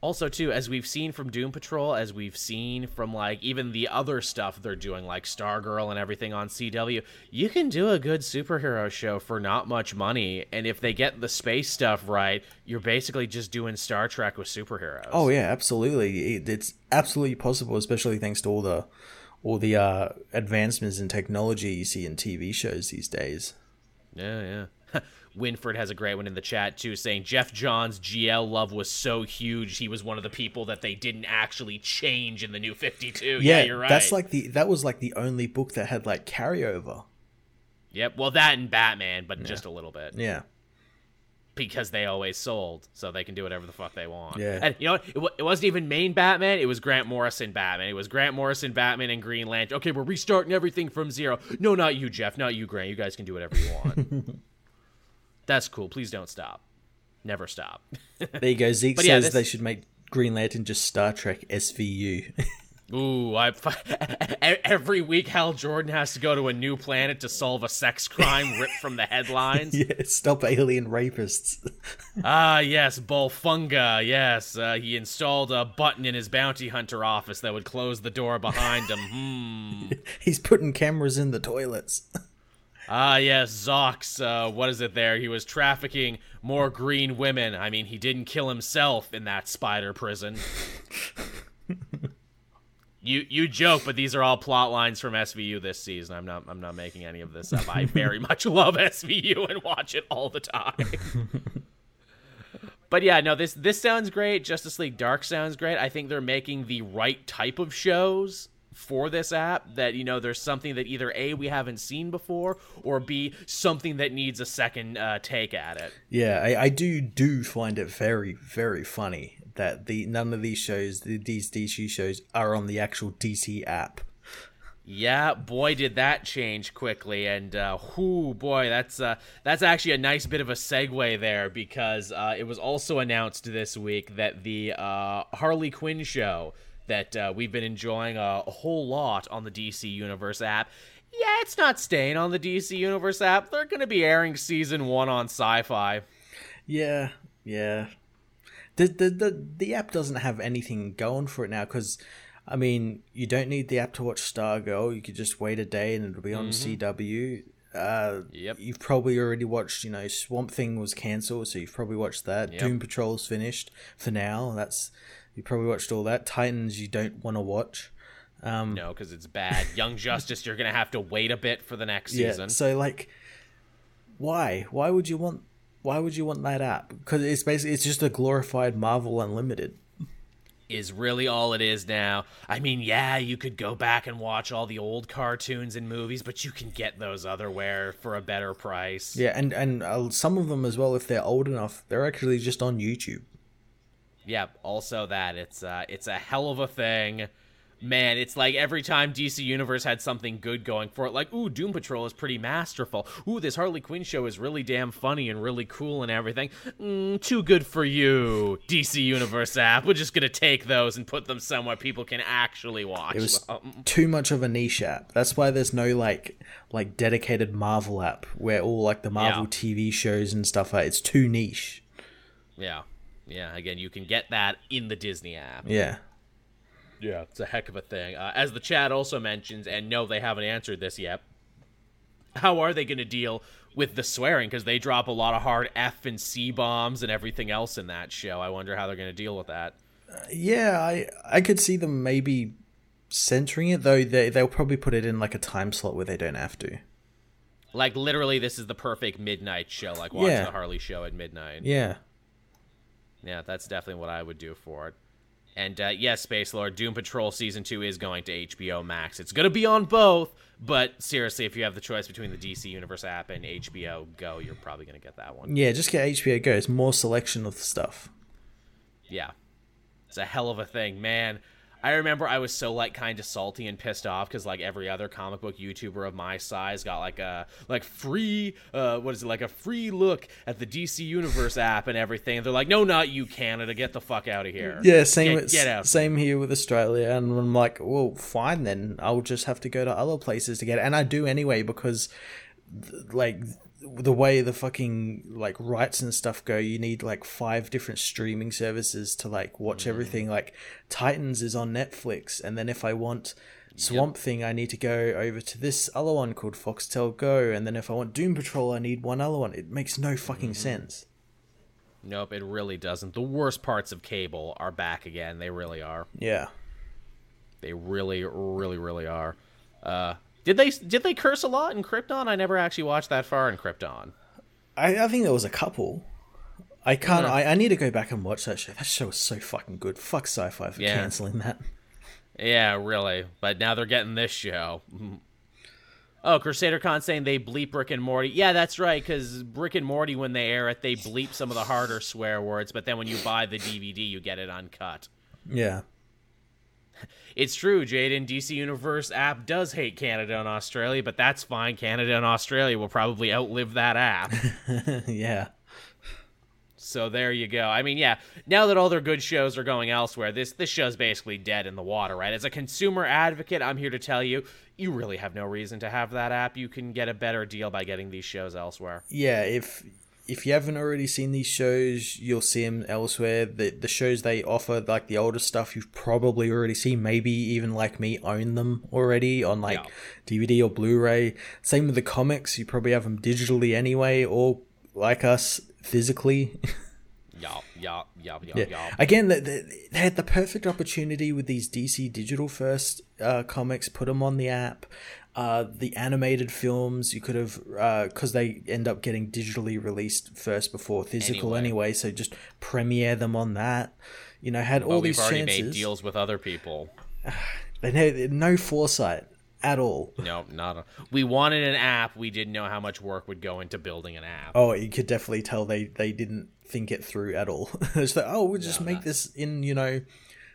Also, too, as we've seen from Doom Patrol, as we've seen from like even the other stuff they're doing, like Stargirl and everything on CW, you can do a good superhero show for not much money, and if they get the space stuff right, you're basically just doing Star Trek with superheroes. Oh yeah, absolutely. It, it's absolutely possible, especially thanks to all the all the uh, advancements in technology you see in TV shows these days. Yeah, yeah. Winford has a great one in the chat too, saying Geoff Johns' GL love was so huge he was one of the people that they didn't actually change in the new Fifty Two. Yeah, you're right. That's like the that was like the only book that had like carryover. yep. Well, that and Batman, but just a little bit Yeah. because they always sold, so they can do whatever the fuck they want. Yeah. And you know what? It, wa- it wasn't even main Batman. It was Grant Morrison Batman. It was Grant Morrison Batman and Green Lantern. Okay, we're restarting everything from zero. No, not you, Geoff. Not you, Grant. You guys can do whatever you want. That's cool. Please don't stop. Never stop. There you go. Zeke But yeah, says this- they should make Green Lantern just Star Trek SVU. Ooh, I every week Hal Jordan has to go to a new planet to solve a sex crime ripped from the headlines. yeah, stop alien rapists. Ah, yes, Bolphunga. Yes, uh, he installed a button in his bounty hunter office that would close the door behind him. Hmm. He's putting cameras in the toilets. Ah, yes, Zox. Uh, what is it there? He was trafficking more green women. I mean, he didn't kill himself in that spider prison. you you joke, but these are all plot lines from SVU this season. I'm not I'm not making any of this up. I very much love SVU and watch it all the time. But yeah, no, this this sounds great. Justice League Dark sounds great. I think they're making the right type of shows for this app that you know there's something that either a we haven't seen before or b something that needs a second uh, take at it Yeah, I, I do do find it very very funny that the none of these shows, the, these DC shows, are on the actual DC app. Yeah, boy, did that change quickly, and uh, whoo, boy, that's uh, that's actually a nice bit of a segue there because uh, it was also announced this week that the uh, Harley Quinn show that uh, we've been enjoying a, a whole lot on the DC Universe app. Yeah, it's not staying on the DC Universe app. They're going to be airing season one on Syfy. Yeah, yeah. The the the, the app doesn't have anything going for it now because I mean, you don't need the app to watch Stargirl. You could just wait a day and it'll be on Mm-hmm. CW. Uh, Yep. You've probably already watched, you know, Swamp Thing was cancelled, so you've probably watched that. Yep. Doom Patrol's finished for now. That's you probably watched all that. Titans, you don't want to watch. Um, No, because it's bad. Young Justice, you're going to have to wait a bit for the next yeah. season. So like, why? Why would you want? Why would you want that app? Because it's basically it's just a glorified Marvel Unlimited. is really all it is now. I mean, yeah, you could go back and watch all the old cartoons and movies, but you can get those otherwhere for a better price. Yeah, and and uh, some of them as well, if they're old enough, they're actually just on YouTube. Yeah, also that it's uh it's a hell of a thing. Man, it's like every time DC Universe had something good going for it, like, ooh, Doom Patrol is pretty masterful. Ooh, this Harley Quinn show is really damn funny and really cool and everything. Mm, too good for you, DC Universe app. We're just gonna take those and put them somewhere people can actually watch It was them. too much of a niche app. That's why there's no like like dedicated Marvel app where all like the Marvel Yeah. TV shows and stuff are. It's too niche. Yeah. Yeah, again, you can get that in the Disney app. Yeah. Yeah, it's a heck of a thing. Uh, as the chat also mentions, and no, they haven't answered this yet. How are they going to deal with the swearing? Because they drop a lot of hard F and C bombs and everything else in that show. I wonder how they're going to deal with that. Yeah, I I could see them maybe centering it though. They they'll probably put it in like a time slot where they don't have to. Like literally, this is the perfect midnight show. Like watch Yeah. the Harley show at midnight. Yeah. Yeah, that's definitely what I would do for it. And uh, yes, Space Lord, Doom Patrol season two is going to HBO Max. It's going to be on both, but seriously, if you have the choice between the DC Universe app and HBO Go, you're probably going to get that one. Yeah, just get HBO Go. It's more selection of stuff. Yeah, it's a hell of a thing, man. I remember I was so like kind of salty and pissed off because like every other comic book YouTuber of my size got like a like free uh what is it like a free look at the DC Universe app and everything. And they're like, no, not you, Canada, get the fuck out of here. Yeah, same Get- with, get out. same here with Australia, and I'm like, well, fine then. I'll just have to go to other places to get it, and I do anyway because, like, the way the fucking like rights and stuff go, you need like five different streaming services to like watch Mm-hmm. everything. Like, Titans is on Netflix, and then if I want. Swamp Thing, I need to go over to this other one called Foxtel Go, and then if I want Doom Patrol, I need one other one. It makes no fucking Mm-hmm. sense. Nope, it really doesn't. The worst parts of cable are back again. They really are. Yeah. They really, really, really are. Uh, did they did they curse a lot in Krypton? I never actually watched that far in Krypton. I, I think there was a couple. I can't. Yeah. I, I need to go back and watch that show. That show was so fucking good. Fuck Syfy for Yeah. canceling that. Yeah, really. But now they're getting this show. Oh, Crusader Con saying they bleep Rick and Morty. Yeah, that's right, because Rick and Morty, when they air it, they bleep some of the harder swear words, but then when you buy the DVD, you get it uncut. Yeah. It's true, Jaden. DC Universe app does hate Canada and Australia, but that's fine. Canada and Australia will probably outlive that app. yeah. So there you go. I mean, yeah, now that all their good shows are going elsewhere, this this show's basically dead in the water, right? As a consumer advocate, I'm here to tell you, you really have no reason to have that app. You can get a better deal by getting these shows elsewhere. Yeah. If if you haven't already seen these shows, you'll see them elsewhere. The the shows they offer, like the older stuff, you've probably already seen. Maybe even like me, own them already on like Yeah. DVD or Blu-ray. Same with the comics. You probably have them digitally anyway, or like us, physically. Yup, yup, yup, yup, Yeah. yup. Again, they, they they had the perfect opportunity with these DC digital first uh, comics. Put them on the app. Uh, the animated films you could have because they end up getting digitally released first before physical Anyway. anyway. So just premiere them on that. You know, had all these already chances. made deals with other people. They had no foresight at all. No, not a, we wanted an app. We didn't know how much work would go into building an app. Oh, you could definitely tell they they didn't think it through at all. it's like, oh, we'll just No, make not- this in you know,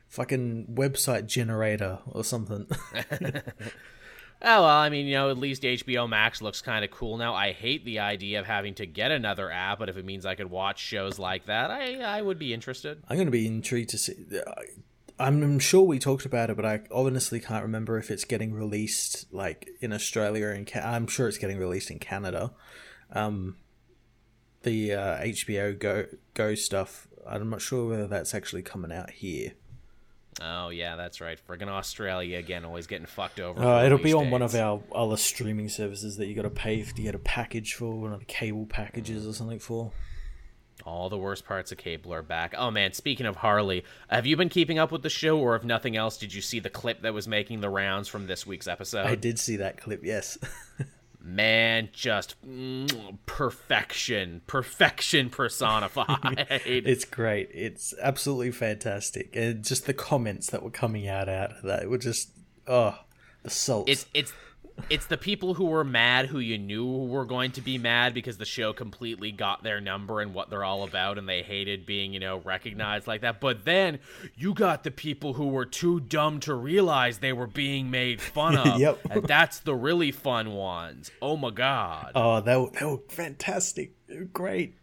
fucking website generator or something. Oh well, I mean, you know, at least HBO Max looks kind of cool now. I hate the idea of having to get another app, but if it means I could watch shows like that, I I would be interested. I'm going to be intrigued to see. I'm sure we talked about it, but I honestly can't remember if it's getting released like in Australia and I'm sure it's getting released in Canada. Um, the uh, HBO Go Go stuff. I'm not sure whether that's actually coming out here. Oh yeah, that's right. Friggin' Australia again, always getting fucked over. Uh, it'll be on one of our other streaming services that you got to pay for to get a package for, one of the cable packages or something for. All the worst parts of cable are back. Oh man, speaking of Harley, have you been keeping up with the show, or if nothing else, did you see the clip that was making the rounds from this week's episode? I did see that clip. Yes. Man, just mm, perfection, perfection personified. It's great. It's absolutely fantastic, and just the comments that were coming out out of that were just oh, the salt. it's it's it's the people who were mad who you knew were going to be mad because the show completely got their number and what they're all about and they hated being you know recognized like that but then you got the people who were too dumb to realize they were being made fun of Yep. and that's the really fun ones oh my god oh, were, they were fantastic. Great.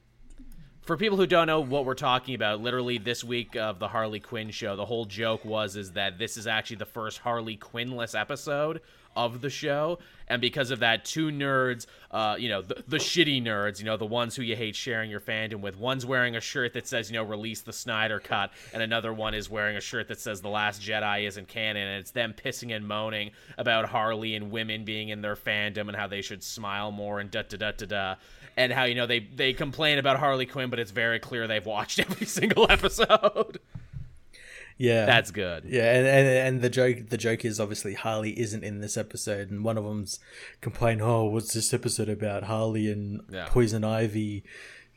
for people who don't know what we're talking about, literally this week of the Harley Quinn show, the whole joke was is that this is actually the first Harley Quinnless episode of the show, and because of that, two nerds, uh, you know, the, the shitty nerds, you know, the ones who you hate sharing your fandom with, one's wearing a shirt that says, you know, release the Snyder cut, and another one is wearing a shirt that says the Last Jedi isn't canon, and it's them pissing and moaning about Harley and women being in their fandom and how they should smile more and da da da da da. And how you know they they complain about Harley Quinn, but it's very clear they've watched every single episode. Yeah, That's good. Yeah, and, and and the joke the joke is obviously Harley isn't in this episode, and one of them's complaining, "Oh, what's this episode about? Harley and Yeah. Poison Ivy,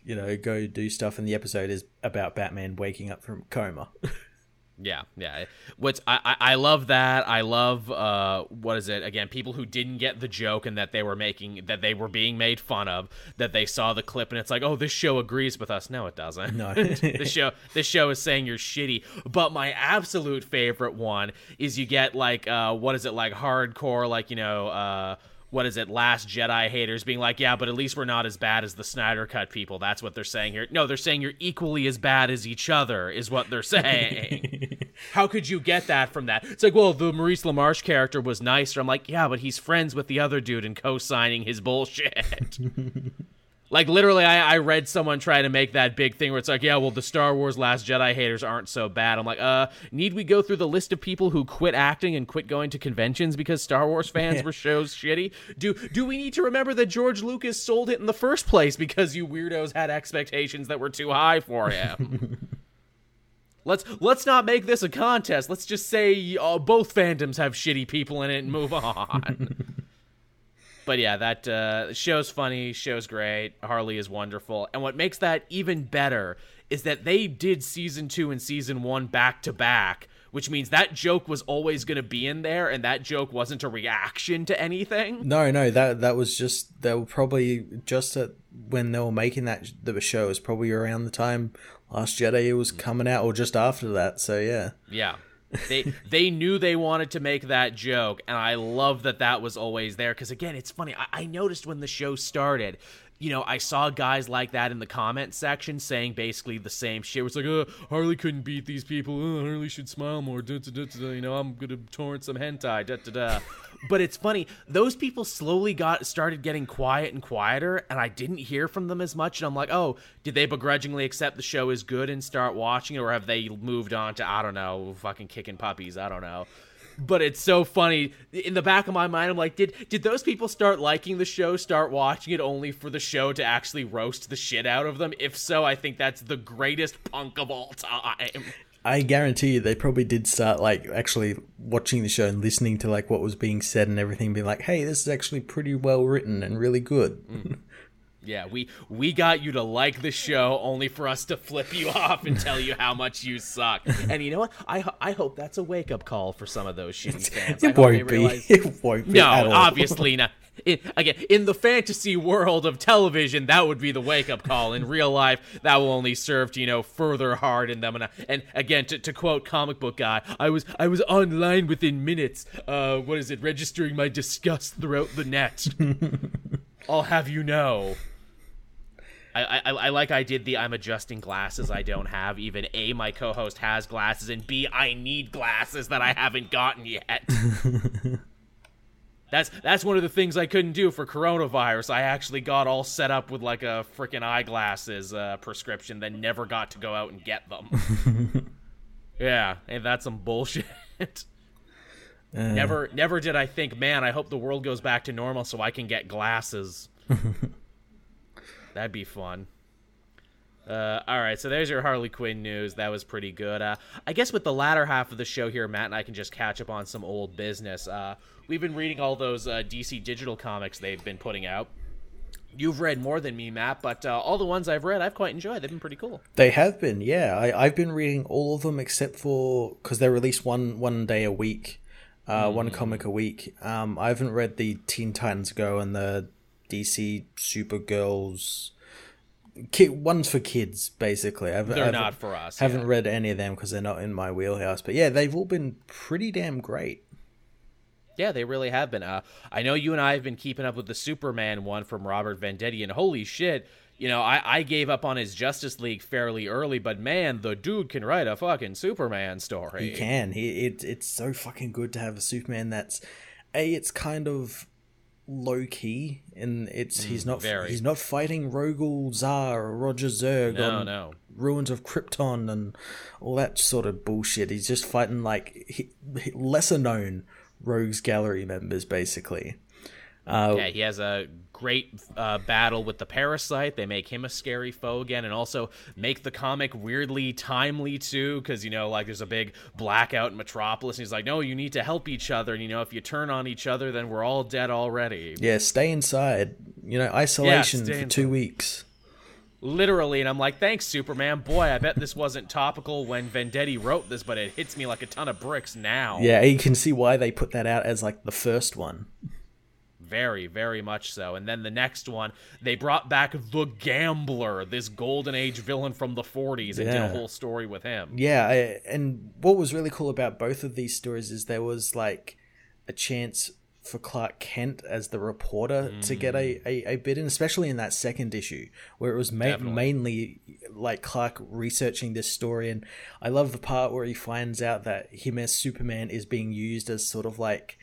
you know, go do stuff." And the episode is about Batman waking up from coma. Yeah, yeah. What's I, I I love that. I love uh what is it again? People who didn't get the joke and that they were making that they were being made fun of. That they saw the clip and it's like, oh, this show agrees with us. No, it doesn't. No. this show this show is saying you're shitty. But my absolute favorite one is you get like uh what is it like hardcore like you know uh what is it, Last Jedi haters being like, yeah, but at least we're not as bad as the Snyder Cut people. That's what they're saying here. No, they're saying you're equally as bad as each other, is what they're saying. How could you get that from that? It's like, well, the Maurice LaMarche character was nicer. I'm like, yeah, but he's friends with the other dude and co signing his bullshit. Like literally, I, I read someone try to make that big thing where it's like, yeah, well, the Star Wars Last Jedi haters aren't so bad. I'm like, uh, need we go through the list of people who quit acting and quit going to conventions because Star Wars fans were shows shitty? Do do we need to remember that George Lucas sold it in the first place because you weirdos had expectations that were too high for him? Let's let's not make this a contest. Let's just say uh, both fandoms have shitty people in it and move on. But yeah, that uh, show's funny, show's great. Harley is wonderful, and what makes that even better is that they did season two and season one back to back, which means that joke was always going to be in there, and that joke wasn't a reaction to anything. no, no, that that was just they were probably just at when they were making that the show was probably around the time Last Jedi was coming out, or just after that. So yeah, Yeah. They they knew they wanted to make that joke and i love that that was always there because again it's funny I, I noticed when the show started you know i saw guys like that in the comment section saying basically the same shit. It was like uh, harley couldn't beat these people. Uh, harley should smile more. Da, da, da, you know i'm gonna torrent some hentai. Da, da, da. But it's funny those people slowly got started getting quiet and quieter and i didn't hear from them as much and i'm like oh did they begrudgingly accept the show is good and start watching it or have they moved on to i don't know fucking kicking puppies i don't know. But it's so funny in the back of my mind i'm like did did those people start liking the show start watching it only for the show to actually roast the shit out of them? If so i think that's the greatest punk of all time I guarantee you they probably did start like actually watching the show and listening to like what was being said and everything, being like, "Hey, this is actually pretty well written and really good." Mm. Yeah, we we got you to like the show only for us to flip you off and tell you how much you suck. And you know what? I I hope that's a wake up call for some of those shitty fans. It won't be. realize- It won't be. No, obviously not. In, again, in the fantasy world of television, that would be the wake up call. In real life, that will only serve to you know further harden them. And, and again, to, to quote comic book guy, I was I was online within minutes. Uh, what is it? Registering my disgust throughout the net. I'll have you know. I, I, I like I did the I'm adjusting glasses I don't have. Even A, my co host has glasses, and B, I need glasses that I haven't gotten yet. that's that's one of the things I couldn't do for coronavirus. I actually got all set up with like a freaking eyeglasses uh, prescription, then never got to go out and get them. yeah, and that's some bullshit. Uh. Never, never did I think, man. I hope the world goes back to normal so I can get glasses. That'd be fun. Uh, all right, so there's your Harley Quinn news. That was pretty good. Uh, I guess with the latter half of the show here, Matt and I can just catch up on some old business. Uh, we've been reading all those uh, DC digital comics they've been putting out. You've read more than me, Matt, but uh, all the ones I've read, I've quite enjoyed. They've been pretty cool. They have been, yeah. I, I've been reading all of them except for because they release one one day a week, uh, mm. one comic a week. Um, I haven't read the Teen Titans Go and the DC Supergirls. Kid, one's for kids, basically. I've, they're I've, not for us. Haven't yeah. read any of them because they're not in my wheelhouse. But yeah, they've all been pretty damn great. Yeah, they really have been. Uh, I know you and I have been keeping up with the Superman one from Robert Venditti, and holy shit, you know, I, I gave up on his Justice League fairly early, but man, the dude can write a fucking Superman story. He can. He it, it's so fucking good to have a Superman that's a. It's kind of low key, and it's mm, he's not very. he's not fighting Rogol Zaar or Roger Zerg no, on no. ruins of Krypton and all that sort of bullshit. He's just fighting like he, lesser known Rogues Gallery members, basically. Uh, yeah, he has a great uh, battle with the parasite. They make him a scary foe again, and also make the comic weirdly timely too, because you know, like there's a big blackout in Metropolis, and he's like, "No, you need to help each other." And you know, if you turn on each other, then we're all dead already. Yeah, stay inside. You know, isolation yeah, for two weeks. Literally, and I'm like, thanks, Superman. Boy, I bet this wasn't topical when Venditti wrote this, but it hits me like a ton of bricks now. Yeah, you can see why they put that out as like the first one. Very, very much so. And then the next one, they brought back the Gambler, this golden age villain from the 40s, and yeah. did a whole story with him. Yeah, I, and what was really cool about both of these stories is there was like a chance for Clark Kent as the reporter mm. to get a, a, a, bit in, especially in that second issue where it was ma- mainly like Clark researching this story. And I love the part where he finds out that him as Superman is being used as sort of like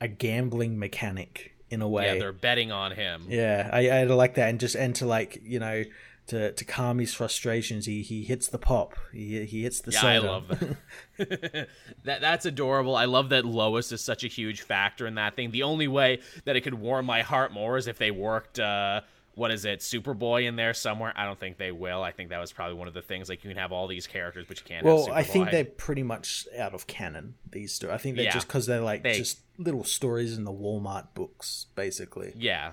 a gambling mechanic in a way. Yeah, they're betting on him. Yeah, I, I like that. And just, and to like, you know, to, to calm his frustrations, he, he hits the pop. He, he hits the yeah, soda. I love that. that. That's adorable. I love that Lois is such a huge factor in that thing. The only way that it could warm my heart more is if they worked. Uh, what is it, Superboy in there somewhere? I don't think they will. I think that was probably one of the things. Like you can have all these characters, but you can't. Well, I think they're pretty much out of canon. These stories. I think they're yeah, just because they're like they, just little stories in the Walmart books, basically. Yeah,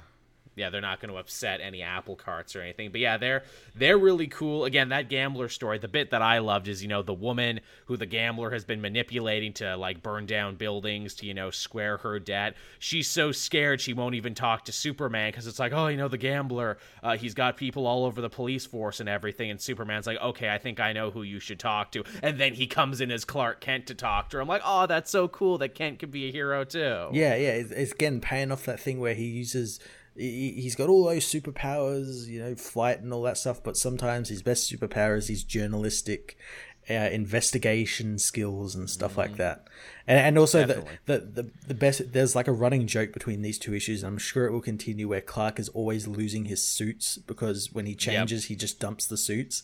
yeah, they're not going to upset any apple carts or anything. But yeah, they're they're really cool. Again, that gambler story, the bit that I loved is, you know, the woman who the gambler has been manipulating to like burn down buildings to, you know, square her debt. She's so scared she won't even talk to Superman because it's like, oh, you know, the gambler, uh, he's got people all over the police force and everything. And Superman's like, okay, I think I know who you should talk to. And then he comes in as Clark Kent to talk to her. I'm like, oh, that's so cool that Kent could be a hero too. Yeah, yeah. It's, it's again paying off that thing where he uses he's got all those superpowers, you know, flight and all that stuff. But sometimes his best superpower is his journalistic uh, investigation skills and stuff mm. like that. And, and also the, the, the the best there's like a running joke between these two issues. I'm sure it will continue where Clark is always losing his suits because when he changes, yep. he just dumps the suits.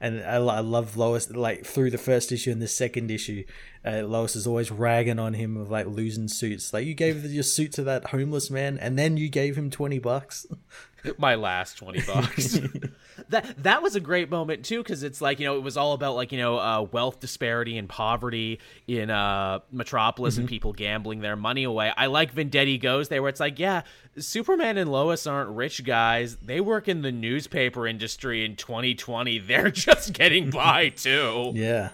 And I, I love Lois like through the first issue and the second issue uh, Lois is always ragging on him of like losing suits. Like you gave your suit to that homeless man, and then you gave him twenty bucks. My last twenty bucks. that that was a great moment too, because it's like you know it was all about like you know uh, wealth disparity and poverty in uh, Metropolis mm-hmm. and people gambling their money away. I like Venditti goes there where it's like yeah, Superman and Lois aren't rich guys. They work in the newspaper industry in 2020. They're just getting by too. yeah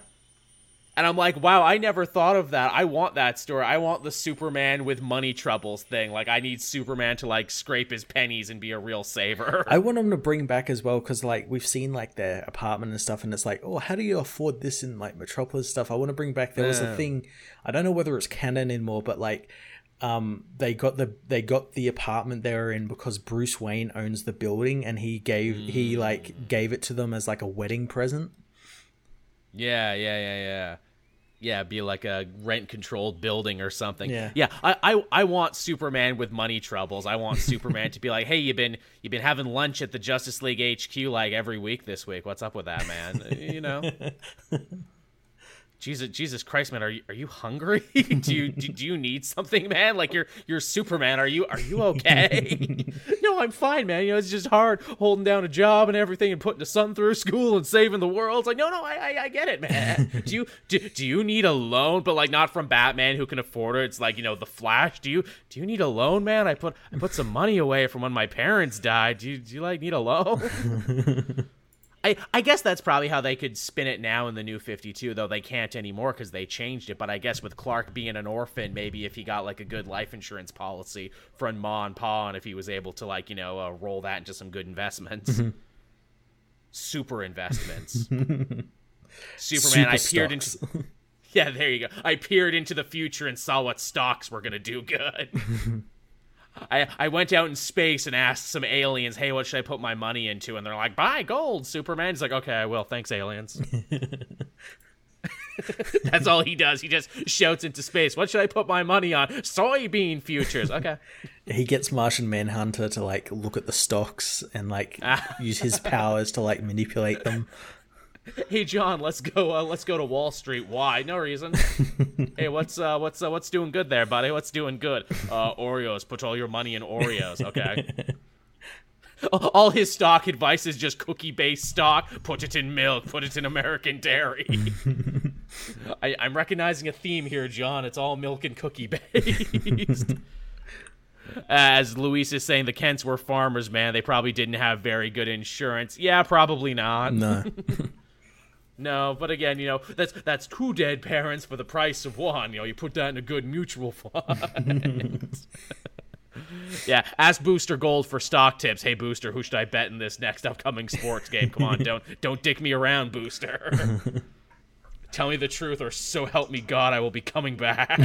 And I'm like, wow, I never thought of that. I want that story. I want the Superman with money troubles thing. Like, I need Superman to like scrape his pennies and be a real saver. I want him to bring back as well because like we've seen like their apartment and stuff, and it's like, oh, how do you afford this in like Metropolis stuff? I want to bring back. There was a thing. I don't know whether it's canon anymore, but like. Um, they got the they got the apartment they were in because Bruce Wayne owns the building and he gave he like gave it to them as like a wedding present. Yeah, yeah, yeah, yeah. Yeah, be like a rent controlled building or something. Yeah. Yeah. I, I I want Superman with money troubles. I want Superman to be like, Hey, you've been you've been having lunch at the Justice League HQ like every week this week. What's up with that, man? you know? Jesus Jesus Christ, man, are you are you hungry? do you do, do you need something, man? Like you're you're Superman. Are you are you okay? no, I'm fine, man. You know, it's just hard holding down a job and everything and putting the son through school and saving the world. It's like, no, no, I I, I get it, man. do you do, do you need a loan? But like not from Batman who can afford it. It's like, you know, the Flash. Do you do you need a loan, man? I put I put some money away from when my parents died. Do you do you like need a loan? I, I guess that's probably how they could spin it now in the new 52, though they can't anymore because they changed it. But I guess with Clark being an orphan, maybe if he got like a good life insurance policy from Ma and Pa, and if he was able to like you know uh, roll that into some good investments, super investments. Superman, I peered stocks. into yeah, there you go. I peered into the future and saw what stocks were gonna do good. I, I went out in space and asked some aliens, hey, what should I put my money into? And they're like, buy gold, Superman. He's like, okay, I will. Thanks, aliens. That's all he does. He just shouts into space, what should I put my money on? Soybean futures. Okay. he gets Martian Manhunter to like look at the stocks and like ah. use his powers to like manipulate them. Hey John, let's go. Uh, let's go to Wall Street. Why? No reason. hey, what's uh, what's uh, what's doing good there, buddy? What's doing good? Uh, Oreos. Put all your money in Oreos. Okay. all his stock advice is just cookie-based stock. Put it in milk. Put it in American dairy. I, I'm recognizing a theme here, John. It's all milk and cookie based. As Luis is saying, the Kents were farmers, man. They probably didn't have very good insurance. Yeah, probably not. No. No, but again, you know, that's that's two dead parents for the price of one. You know, you put that in a good mutual fund. yeah, ask Booster Gold for stock tips. Hey Booster, who should I bet in this next upcoming sports game? Come on, don't don't dick me around, Booster. Tell me the truth, or so help me God, I will be coming back.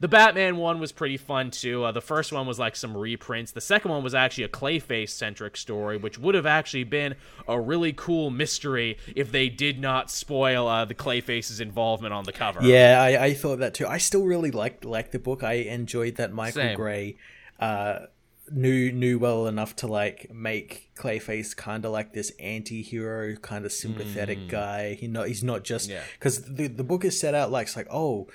The Batman one was pretty fun too. Uh, the first one was like some reprints. The second one was actually a Clayface centric story, which would have actually been a really cool mystery if they did not spoil uh, the Clayface's involvement on the cover. Yeah, I, I thought that too. I still really liked liked the book. I enjoyed that Michael Same. Gray uh, knew knew well enough to like make Clayface kind of like this anti-hero, kind of sympathetic guy. He not he's not just Mm. Yeah. because the the book is set out like it's like oh,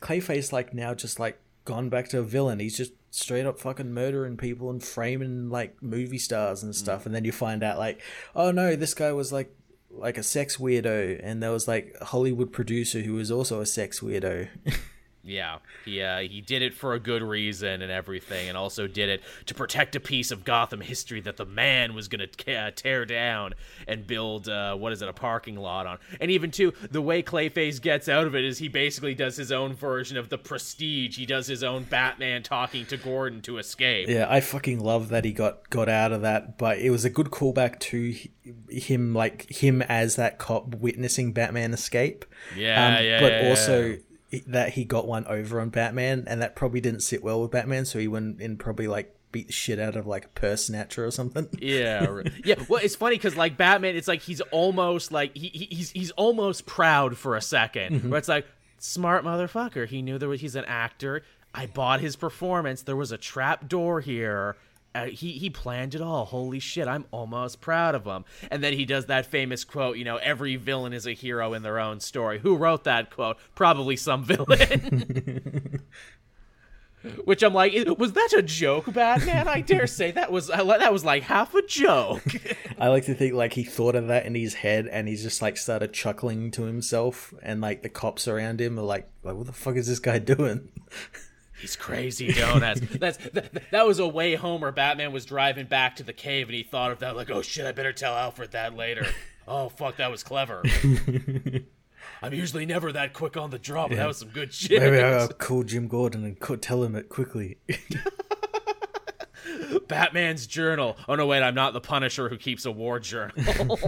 Clayface like now just like gone back to a villain? He's just straight up fucking murdering people and framing like movie stars and Mm. stuff. And then you find out like oh no, this guy was like like a sex weirdo, and there was like a Hollywood producer who was also a sex weirdo. Yeah, he uh, he did it for a good reason and everything, and also did it to protect a piece of Gotham history that the man was gonna uh, tear down and build uh, what is it a parking lot on. And even too, the way Clayface gets out of it is he basically does his own version of the Prestige. He does his own Batman talking to Gordon to escape. yeah, I fucking love that he got got out of that, but it was a good callback to him, like him as that cop witnessing Batman escape. Yeah, yeah, But yeah, also yeah. That he got one over on Batman, and that probably didn't sit well with Batman, so he went and probably like beat the shit out of like a purse snatcher or something. Yeah, yeah. Well, it's funny because like Batman, it's like he's almost like he, he he's he's almost proud for a 2nd Where mm-hmm. it's like smart motherfucker. He knew there was he's an actor. I bought his performance. There was a trap door here. Uh, he he planned it all. Holy shit! I'm almost proud of him. And then he does that famous quote. You know, every villain is a hero in their own story. Who wrote that quote? Probably some villain. Which I'm like, was that a joke, Batman? I dare say that was that was like half a joke. I like to think like he thought of that in his head, and he's just like started chuckling to himself, and like the cops around him are like, like what the fuck is this guy doing? He's crazy donuts. That's that, that was a way home where Batman was driving back to the cave and he thought of that like, oh shit, I better tell Alfred that later. Oh fuck, that was clever. I'm usually never that quick on the draw, but that was some good shit. Maybe I'll call Jim Gordon and tell him it quickly. Batman's journal. Oh no, wait, I'm not the Punisher who keeps a war journal.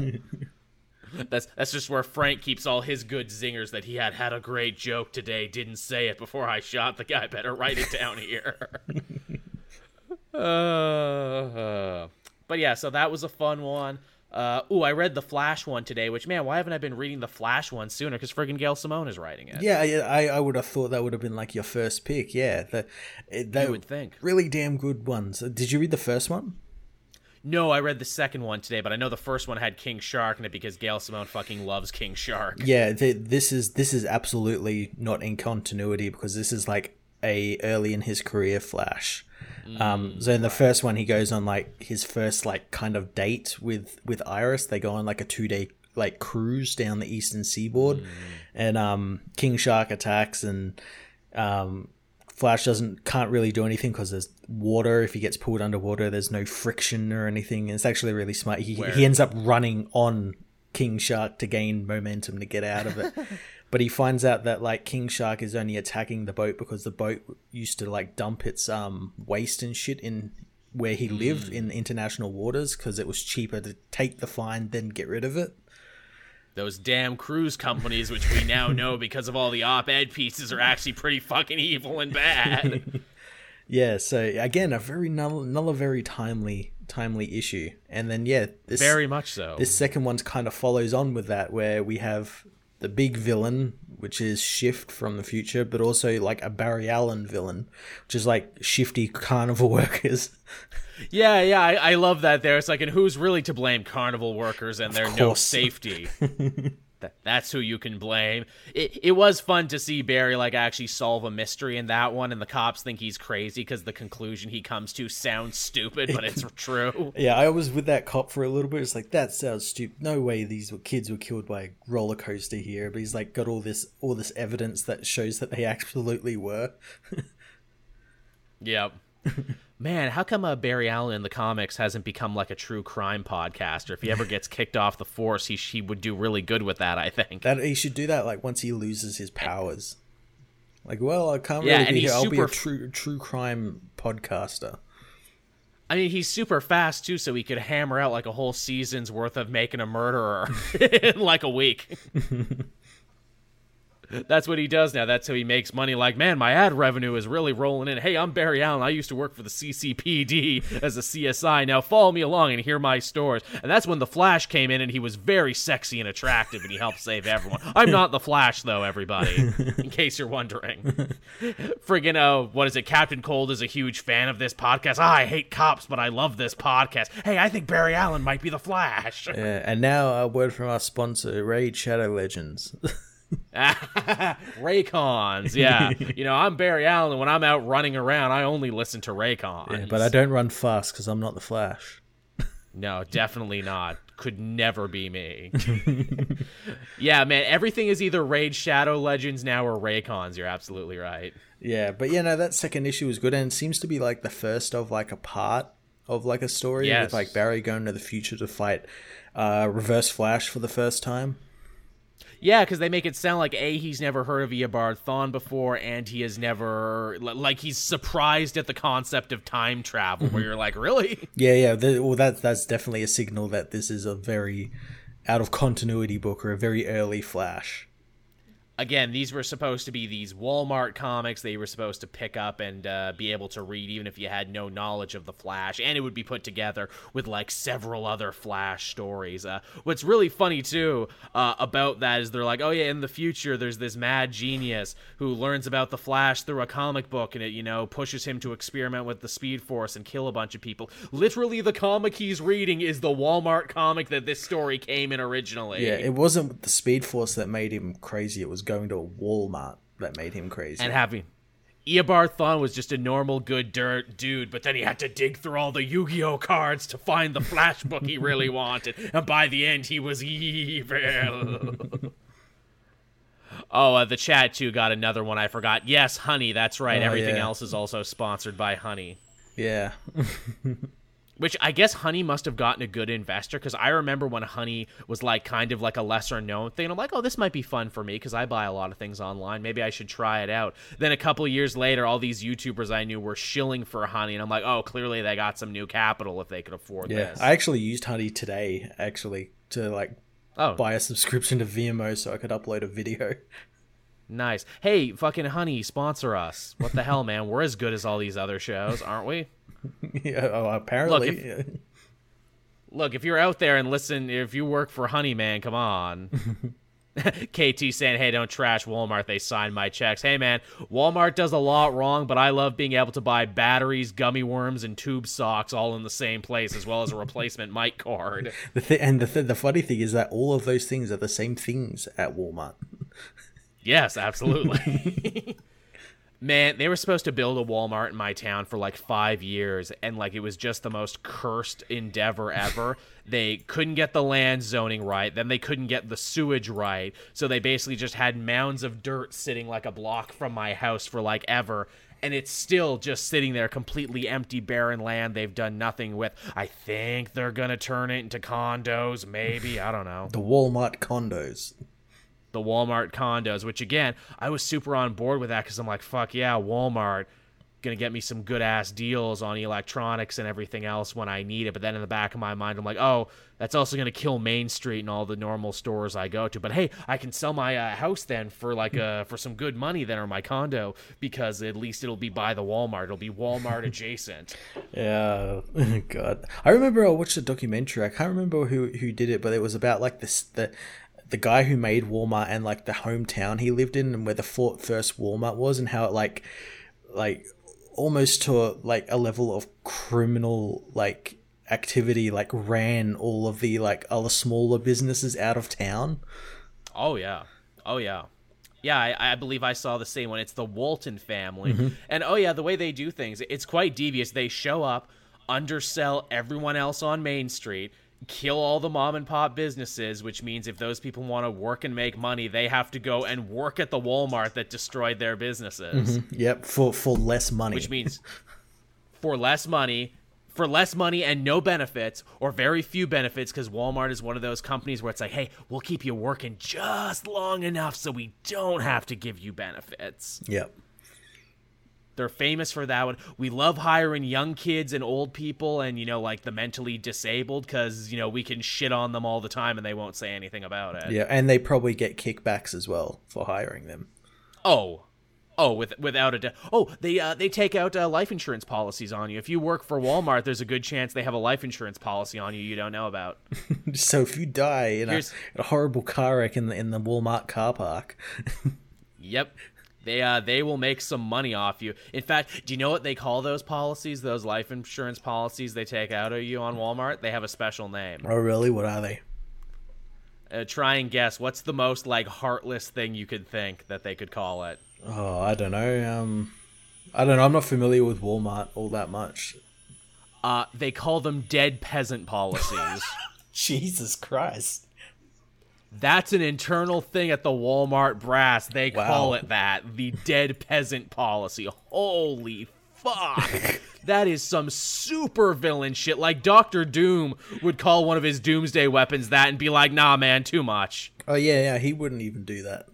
That's that's just where Frank keeps all his good zingers that he had had a great joke today, didn't say it before I shot the guy. Better write it down here. uh, but yeah, so that was a fun one. Uh, ooh, I read the Flash one today, which man, why haven't I been reading the Flash one sooner? Because friggin' Gail Simone is writing it. yeah, I, I would have thought that would have been like your first pick. Yeah, the, it- they You would think. really damn good ones. Uh, Did you read the first one? No, I read the second one today, but I know the first one had King Shark in it because Gail Simone fucking loves King Shark. Yeah, the, this is this is absolutely not in continuity because this is like a early in his career Flash. Um, so in the first one, he goes on like his first like kind of date with with Iris. They go on like a two day like cruise down the eastern seaboard, and um, King Shark attacks and um, Flash doesn't can't really do anything because there's water. If he gets pulled underwater, there's no friction or anything. It's actually really smart. He, Where- he ends up running on King Shark to gain momentum to get out of it. but he finds out that like King Shark is only attacking the boat because the boat used to like dump its um waste and shit in where he lived in international waters because it was cheaper to take the fine than get rid of it. Those damn cruise companies, which we now know because of all the op-ed pieces, are actually pretty fucking evil and bad. Yeah, so again, a very another, another very timely timely issue. And then yeah, this Very much so. this second one kind of follows on with that where we have the big villain which is shift from the future but also like a barry allen villain which is like shifty carnival workers Yeah, yeah, I, I love that. There, it's like, and who's really to blame? Carnival workers and their no safety. That, that's who you can blame. It, it was fun to see Barry like actually solve a mystery in that one, and the cops think he's crazy because the conclusion he comes to sounds stupid, but it's true. yeah i was with that cop for a little bit it's like that sounds stupid no way these were kids were killed by a roller coaster here but he's like got all this all this evidence that shows that they absolutely were Yep. Man, how come uh, Barry Allen in the comics hasn't become like a true crime podcaster? If he ever gets kicked off the force, he he would do really good with that. I think. that he should do that like once he loses his powers like well i can't Yeah, really be here i'll be a true true crime podcaster I mean, he's super fast too, so he could hammer out like a whole season's worth of making a murderer in like a week. That's what he does now. That's how he makes money. Like, man, my ad revenue is really rolling in. Hey, I'm Barry Allen. I used to work for the CCPD as a CSI. Now follow me along and hear my stories. And that's when the Flash came in, and he was very sexy and attractive, and he helped save everyone. I'm not the Flash, though, everybody. In case you're wondering. Friggin' uh, what is it? Captain Cold is a huge fan of this podcast. Ah, I hate cops, but I love this podcast. Hey, I think Barry Allen might be the Flash. Yeah, and now a word from our sponsor, Raid Shadow Legends. Raycons, yeah. you know, I'm Barry Allen, and when I'm out running around, I only listen to Raycons. but I don't run fast because I'm not the Flash. No, definitely not. Could never be me. yeah, man, everything is either Raid Shadow Legends now or Raycons. You're absolutely right. Yeah, but yeah, no, that second issue was good, and it seems to be like the first of like a part of like a story Yes. with like Barry going to the future to fight uh, Reverse Flash for the first time. Yeah, because they make it sound like A, he's never heard of Eobard Thawne before, and he has never, like, he's surprised at the concept of time travel, where mm-hmm. you're like, really? Yeah, yeah. The, well, that that's definitely a signal that this is a very out of continuity book or a very early Flash. Again, these were supposed to be these Walmart comics they were supposed to pick up and uh, be able to read, even if you had no knowledge of the Flash, and it would be put together with like several other Flash stories. Uh, what's really funny too uh, about that is they're like, oh yeah, in the future there's this mad genius who learns about the Flash through a comic book, and it you know pushes him to experiment with the Speed Force and kill a bunch of people. Literally, the comic he's reading is the Walmart comic that this story came in originally. Yeah, it wasn't the Speed Force that made him crazy. It was going to a Walmart that made him crazy. and having Eobard Thawne was just a normal good dirt dude, but then he had to dig through all the Yu-Gi-Oh cards to find the flash book he really wanted, and by the end he was evil. oh, uh, the chat too got another one I forgot. Yes, Honey, that's right. Oh, Everything yeah. else is also sponsored by Honey. yeah, which I guess Honey must have gotten a good investor because I remember when Honey was like kind of like a lesser known thing. I'm like, oh, this might be fun for me because I buy a lot of things online. Maybe I should try it out. Then a couple years later, all these YouTubers I knew were shilling for Honey, and I'm like, oh, clearly they got some new capital if they could afford Yeah, this. I actually used Honey today actually to like oh, buy a subscription to Vimeo so I could upload a video. nice. Hey, fucking Honey, sponsor us. What the hell, man? We're as good as all these other shows, aren't we? yeah, oh, apparently. if- Look, if you're out there and listen, if you work for Honey Man, come on. KT saying, hey, don't trash Walmart. They signed my checks. Hey, man, Walmart does a lot wrong, but I love being able to buy batteries, gummy worms, and tube socks all in the same place, as well as a replacement mic cord. the th- and the th- the funny thing is that all of those things are the same things at Walmart. Yes, absolutely. Man, they were supposed to build a Walmart in my town for like five years, and like it was just the most cursed endeavor ever. they couldn't get the land zoning right, then they couldn't get the sewage right, so they basically just had mounds of dirt sitting like a block from my house for like ever. And it's still just sitting there, completely empty, barren land. They've done nothing with. I think they're gonna turn it into condos, maybe. I don't know The Walmart condos. The Walmart condos, which again, I was super on board with that because I'm like, fuck yeah, Walmart gonna get me some good ass deals on electronics and everything else when I need it. But then in the back of my mind, I'm like, oh, that's also gonna kill Main Street and all the normal stores I go to. But hey, I can sell my uh, house then for like uh for some good money then or my condo because at least it'll be by the Walmart. It'll be Walmart adjacent. Yeah, God. I remember I watched a documentary. I can't remember who who did it, but it was about like this the the guy who made Walmart and like the hometown he lived in and where the first Walmart was and how it like like almost to a, like a level of criminal like activity like ran all of the like other smaller businesses out of town. Oh yeah, oh yeah, yeah. I, I believe I saw the same one. It's the Walton family, mm-hmm. and oh yeah, the way they do things, it's quite devious. They show up, undersell everyone else on Main Street, kill all the mom and pop businesses, which means if those people want to work and make money, they have to go and work at the Walmart that destroyed their businesses, mm-hmm. Yep, for for less money. which means for less money. For less money and no benefits, or very few benefits, because Walmart is one of those companies where it's like, hey, we'll keep you working just long enough so we don't have to give you benefits. Yep. They're famous for that one. We love hiring young kids and old people and, you know, like the mentally disabled because, you know, we can shit on them all the time and they won't say anything about it. Yeah, and they probably get kickbacks as well for hiring them. Oh. Oh, with, without a doubt. Oh, they uh, they take out uh, life insurance policies on you. If you work for Walmart, there's a good chance they have a life insurance policy on you you don't know about. So if you die in a, a horrible car wreck in the in the Walmart car park, Yep. They uh they will make some money off you. In fact, do you know what they call those policies? Those life insurance policies they take out of you on Walmart? They have a special name. oh really? What are they? Uh, try and guess what's the most like heartless thing you could think that they could call it. Oh, I don't know. Um, I don't know. I'm not familiar with Walmart all that much. Uh they call them dead peasant policies. Jesus Christ! That's an internal thing at the Walmart brass. They call it that. The dead peasant policy. Holy fuck. that is some super villain shit. Like Doctor Doom would call one of his doomsday weapons that and be like, nah, man, too much. Oh yeah, yeah. He wouldn't even do that.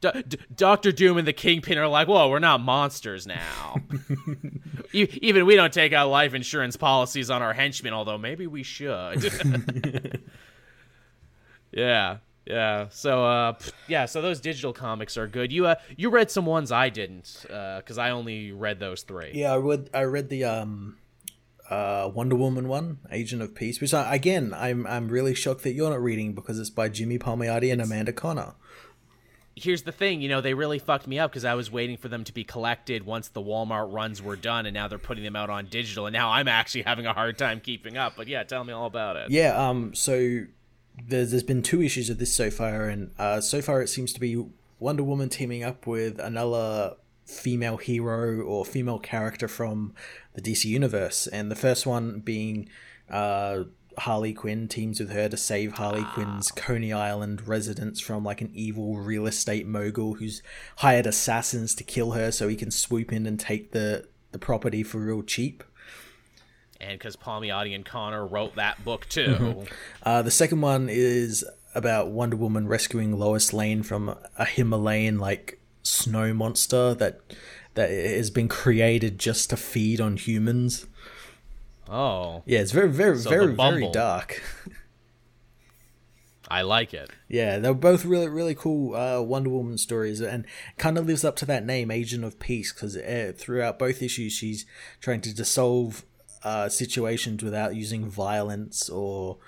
D- Doctor Doom and the Kingpin are like, whoa, we're not monsters now. E- Even we don't take out life insurance policies on our henchmen, although maybe we should. yeah, yeah. So, uh, yeah. So those digital comics are good. You, uh, you read some ones I didn't, because I only read those three. Yeah, I read. I read the um, uh, Wonder Woman one, Agent of Peace. Which I, again, I'm I'm really shocked that you're not reading because it's by Jimmy Palmiotti and Amanda Conner. Here's the thing, you know, they really fucked me up because I was waiting for them to be collected once the Walmart runs were done, and now they're putting them out on digital, and now I'm actually having a hard time keeping up. But yeah, tell me all about it. Yeah. Um. So there's there's been two issues of this so far, and uh, so far it seems to be Wonder Woman teaming up with another female hero or female character from the DC universe, and the first one being uh, Harley Quinn teams with her to save Harley Quinn's Coney Island residence from like an evil real estate mogul who's hired assassins to kill her so he can swoop in and take the the property for real cheap. And because Palmiotti and Conner wrote that book too. Uh, the second one is about Wonder Woman rescuing Lois Lane from a Himalayan like snow monster that that has been created just to feed on humans. Oh, Yeah, it's very, very, So very, very dark. I like it. Yeah, they're both really, really cool uh, Wonder Woman stories, and kind of lives up to that name, Agent of Peace, because uh, throughout both issues, she's trying to dissolve uh, situations without using violence or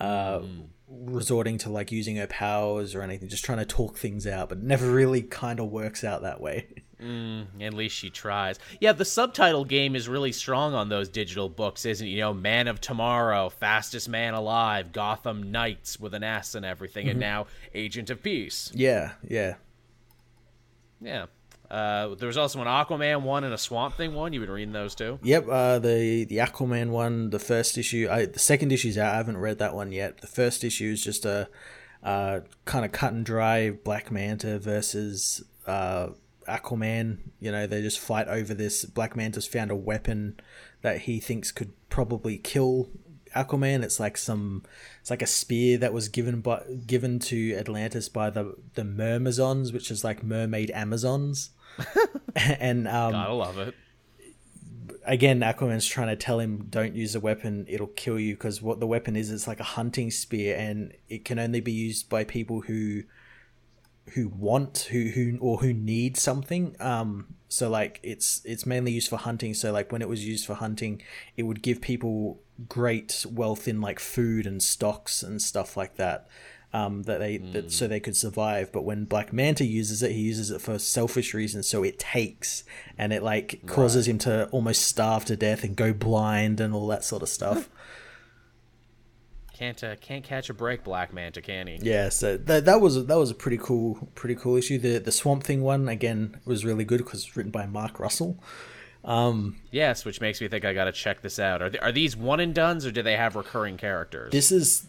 uh, resorting to like using her powers or anything. Just trying to talk things out, but never really kind of works out that way. At least she tries. Yeah, the subtitle game is really strong on those digital books, isn't it? You know, Man of Tomorrow, Fastest Man Alive, Gotham Knights with an S and everything, and now Agent of Peace. yeah, yeah. Yeah. Uh, there was also an Aquaman one and a Swamp Thing one. You've been reading those too? Yep, uh, the the Aquaman one, the first issue, I, the second issue's out. I haven't read that one yet. The first issue is just a uh, kind of cut and dry Black Manta versus uh, Aquaman. You know, they just fight over this. Black Manta's found a weapon that he thinks could probably kill Aquaman. It's like some, it's like a spear that was given by given to Atlantis by the the Myrmazons, which is like mermaid Amazons. and um, Gotta love it. again, Aquaman's trying to tell him, "Don't use a weapon; it'll kill you." Because what the weapon is, it's like a hunting spear, and it can only be used by people who who want, who who or who need something. Um, so like it's it's mainly used for hunting. So like when it was used for hunting, it would give people great wealth in like food and stocks and stuff like that. Um, that they that so they could survive. But when Black Manta uses it, he uses it for selfish reasons. So it takes and it like causes him to almost starve to death and go blind and all that sort of stuff. Can't uh, can't catch a break, Black Manta, can he? yeah, so that that was that was a pretty cool pretty cool issue. The the Swamp Thing one again was really good because it's written by Mark Russell. Yes, which makes me think I gotta check this out. Are, th- are these one and duns or do they have recurring characters? This is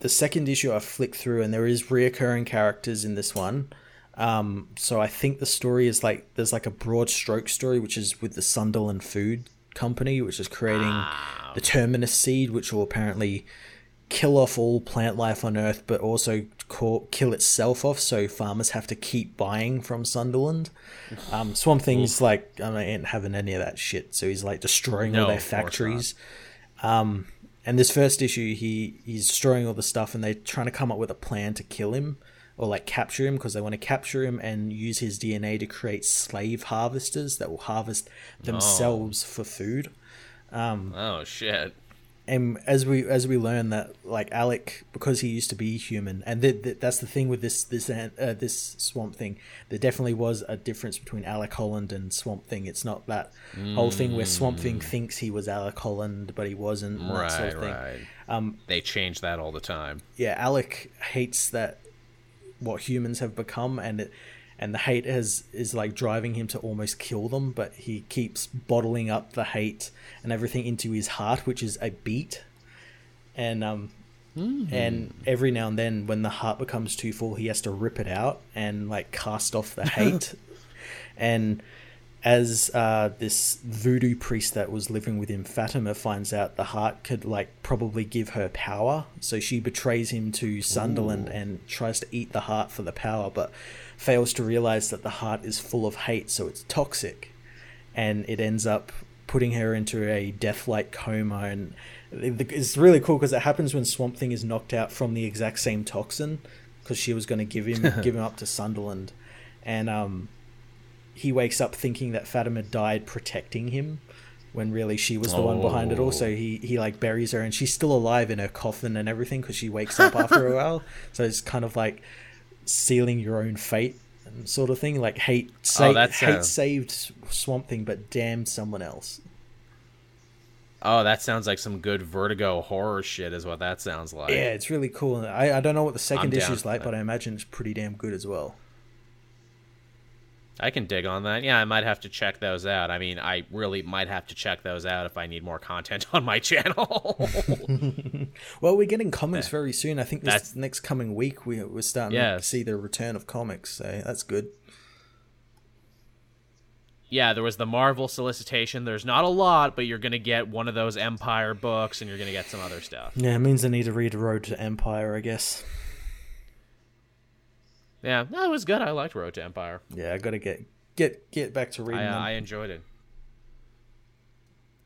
the second issue I flicked through, and there is reoccurring characters in this one. Um, so I think the story is like there's like a broad stroke story, which is with the Sunderland Food Company, which is creating the Terminus seed, which will apparently kill off all plant life on Earth, but also kill itself off. So farmers have to keep buying from Sunderland. Um, Swamp Thing's like I mean, ain't having any of that shit, so he's like destroying No, all their of course not. factories. Um, and this first issue, he he's destroying all the stuff, and they're trying to come up with a plan to kill him or like capture him because they want to capture him and use his DNA to create slave harvesters that will harvest oh. themselves for food. Um, oh shit! And as we as we learn that like Alec, because he used to be human, and th- th- that's the thing with this this uh, this Swamp Thing. There definitely was a difference between Alec Holland and Swamp Thing. It's not that whole thing where Swamp Thing thinks he was Alec Holland, but he wasn't. that sort Right, of thing. right. Um, They change that all the time. yeah, Alec hates that what humans have become, and it, and the hate has is like driving him to almost kill them. But he keeps bottling up the hate and everything into his heart, which is a beat. And um, and every now and then, when the heart becomes too full, he has to rip it out and like cast off the hate. and as uh, this voodoo priest that was living with him, Fatima, finds out the heart could like probably give her power, so she betrays him to Sunderland and tries to eat the heart for the power, but fails to realize that the heart is full of hate, so it's toxic, and it ends up putting her into a death-like coma. And it's really cool because it happens when Swamp Thing is knocked out from the exact same toxin, because she was going to give him give him up to Sunderland, and um he wakes up thinking that Fatima died protecting him when really she was the one behind it all. So he, he like buries her and she's still alive in her coffin and everything because she wakes up after a while. So it's kind of like sealing your own fate sort of thing. Like hate, sa- Oh, hate uh, saved Swamp Thing but damned someone else. Oh, that sounds like some good Vertigo horror shit. Is what that sounds like. Yeah, it's really cool. I, I don't know what the second issue is like, but I imagine it's pretty damn good as well. I can dig on that. Yeah, I might have to check those out. I mean, I really might have to check those out if I need more content on my channel. Well, we're getting comics very soon. I think this That's- next coming week we, we're starting to see the return of comics, so that's good. yeah, there was the Marvel solicitation. There's not a lot, but you're going to get one of those Empire books and you're going to get some other stuff. Yeah, it means I need to read Road to Empire, I guess. Yeah, no, it was good. I liked Road to Empire. Yeah, I got to get get get back to reading I, uh, them. I enjoyed it.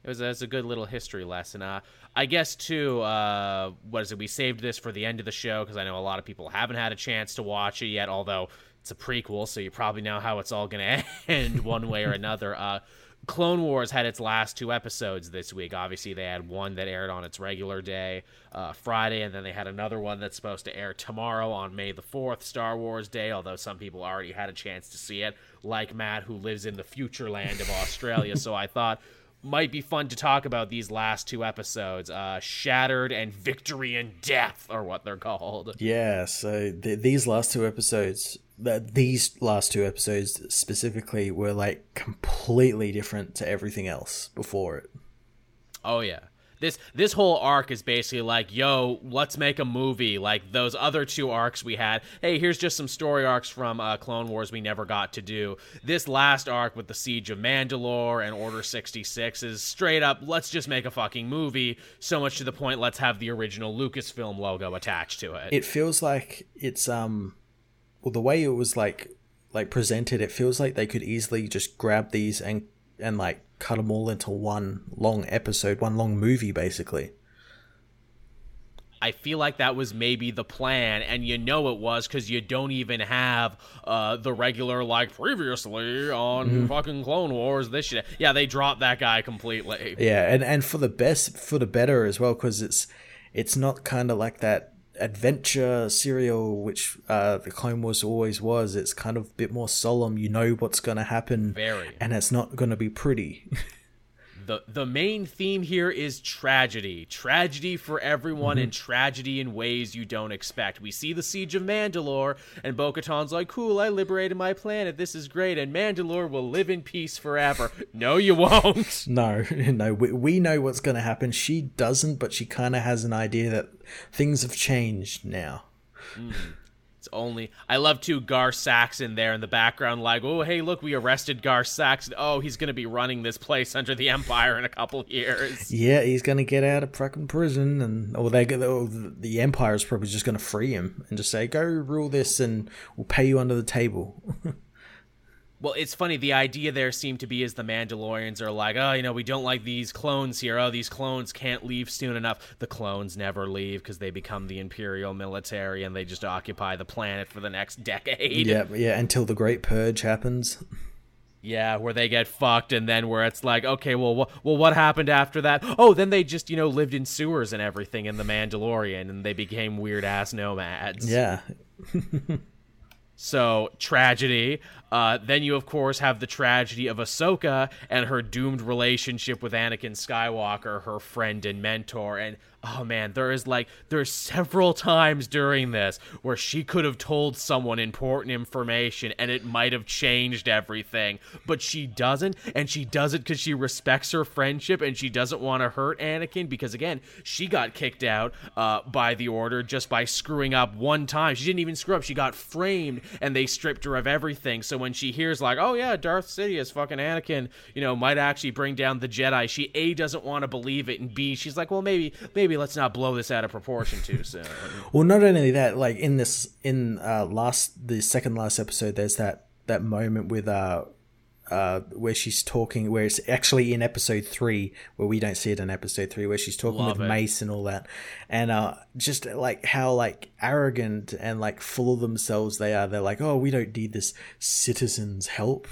It was, it was a good little history lesson. Uh, I guess too. Uh, what is it? We saved this for the end of the show because I know a lot of people haven't had a chance to watch it yet. Although it's a prequel, so you probably know how it's all going to end one way or another. Uh, Clone Wars had its last two episodes this week. Obviously, they had one that aired on its regular day, uh, Friday, and then they had another one that's supposed to air tomorrow on May the 4th, Star Wars Day, although some people already had a chance to see it, like Matt, who lives in the future land of Australia. so I thought might be fun to talk about these last two episodes. Uh, Shattered and Victory and Death are what they're called. Yeah, so th- these last two episodes, th- these last two episodes specifically, were like completely different to everything else before it. Oh yeah. This this whole arc is basically like, yo, let's make a movie like those other two arcs we had. Hey, here's just some story arcs from uh, Clone Wars we never got to do. This last arc with the Siege of Mandalore and Order 66 is straight up, let's just make a fucking movie. So much to the point, let's have the original Lucasfilm logo attached to it. It feels like it's um, well, the way it was like like presented, it feels like they could easily just grab these and and like cut them all into one long episode, one long movie, basically. I feel like that was maybe the plan, and you know it was because you don't even have uh, the regular like previously on Mm-hmm. fucking Clone Wars. This shit, yeah, they dropped that guy completely. Yeah, and and for the best, for the better as well, because it's it's not kind of like that adventure serial which uh, the Clone Wars always was. It's kind of a bit more solemn. You know what's going to happen, Very. and it's not going to be pretty. the The main theme here is tragedy, tragedy for everyone, Mm-hmm. and tragedy in ways you don't expect. We see the siege of Mandalore, and Bo-Katan's like, "Cool, I liberated my planet. This is great, and Mandalore will live in peace forever." no, you won't. no, no, we, we know what's going to happen. She doesn't, but she kind of has an idea that things have changed now. It's only I love too Gar Saxon there in the background, like, oh hey, look, we arrested Gar Saxon. Oh, he's gonna be running this place under the Empire in a couple years. Yeah, he's to get out of fucking prison, and or they or oh, the Empire is probably just to free him and just say, "Go rule this, and we'll pay you under the table." Well, it's funny. The idea there seemed to be is the Mandalorians are like, oh, you know, we don't like these clones here. Oh, these clones can't leave soon enough. The clones never leave because they become the Imperial military and they just occupy the planet for the next decade. yeah, yeah, until the Great Purge happens. Yeah, where they get fucked, and then where it's like, okay, well, wh- well, what happened after that? Oh, then they just, you know, lived in sewers and everything in the Mandalorian, and they became weird ass nomads. Yeah, So tragedy. Uh, then you, of course, have the tragedy of Ahsoka and her doomed relationship with Anakin Skywalker, her friend and mentor. And oh man, there is like there's several times during this where she could have told someone important information and it might have changed everything, but she doesn't, and she does it because she respects her friendship and she doesn't want to hurt Anakin because again, she got kicked out uh, by the Order just by screwing up one time. She didn't even screw up; she got framed, and they stripped her of everything. So when she hears like, "Oh yeah, Darth Sidious, fucking Anakin, you know, might actually bring down the Jedi," she a doesn't want to believe it, and b she's like, "Well, maybe, maybe let's not blow this out of proportion too soon." Well, not only that, like in this in uh last the second last episode, there's that that moment with uh uh where she's talking where it's actually in episode three where we don't see it in episode three where she's talking Love with it. Mace and all that, and uh just like how like arrogant and like full of themselves they are. They're like, oh, we don't need this citizens' help,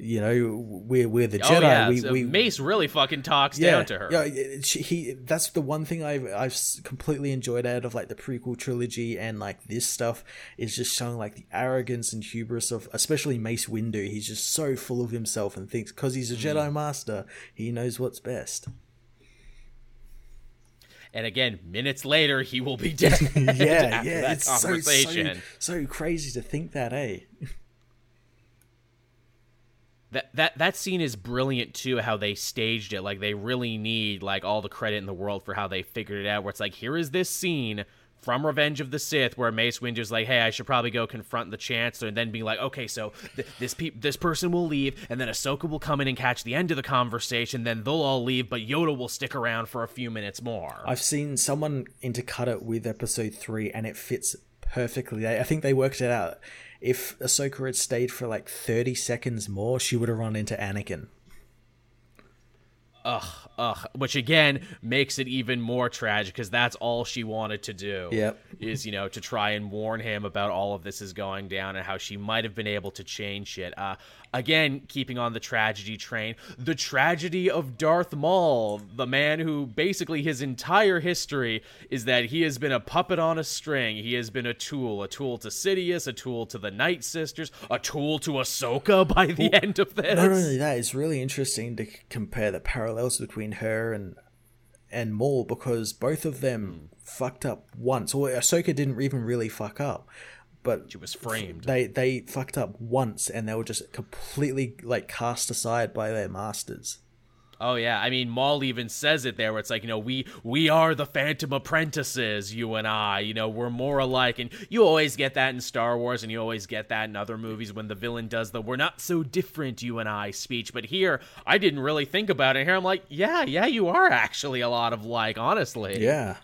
you know, we're we're the Jedi. oh Jedi. yeah, we, so we Mace really fucking talks down to her. yeah, she, he. That's the one thing I've I've completely enjoyed out of like the prequel trilogy and like this stuff is just showing like the arrogance and hubris of especially Mace Windu. He's just so full of himself and thinks because he's a Mm. Jedi Master, he knows what's best. And again, minutes later, he will be dead. Yeah, yeah, it's so, so so crazy to think that, eh? That that that scene is brilliant too how they staged it like they really need like all the credit in the world for how they figured it out where it's like here is this scene from Revenge of the Sith, where Mace Windu's like, "Hey, I should probably go confront the Chancellor," and then being like, "Okay, so th- this pe- this person will leave, and then Ahsoka will come in and catch the end of the conversation. Then they'll all leave, but Yoda will stick around for a few minutes more." I've seen someone intercut it with episode three, and it fits perfectly. I think they worked it out. If Ahsoka had stayed for like thirty seconds more, she would have run into Anakin. Ugh, ugh. Which again makes it even more tragic because that's all she wanted to do. Yep. Is you know to try and warn him about all of this is going down and how she might have been able to change it. Uh, again, keeping on the tragedy train, the tragedy of Darth Maul, the man who basically his entire history is that he has been a puppet on a string. He has been a tool, a tool to Sidious, a tool to the Night Sisters, a tool to Ahsoka by the end of this. Not only that, it's really interesting to compare the parallels between her and and Maul because both of them hmm. fucked up once. Or Ahsoka didn't even really fuck up, but She was framed. they they fucked up once and they were just completely like cast aside by their masters. Oh yeah, I mean Maul even says it there where it's like, you know, we we are the phantom apprentices, you and I, you know, we're more alike and you always get that in Star Wars and you always get that in other movies when the villain does the we're not so different you and I speech, but here I didn't really think about it. Here I'm like, yeah, yeah, you are actually a lot of like, honestly. Yeah.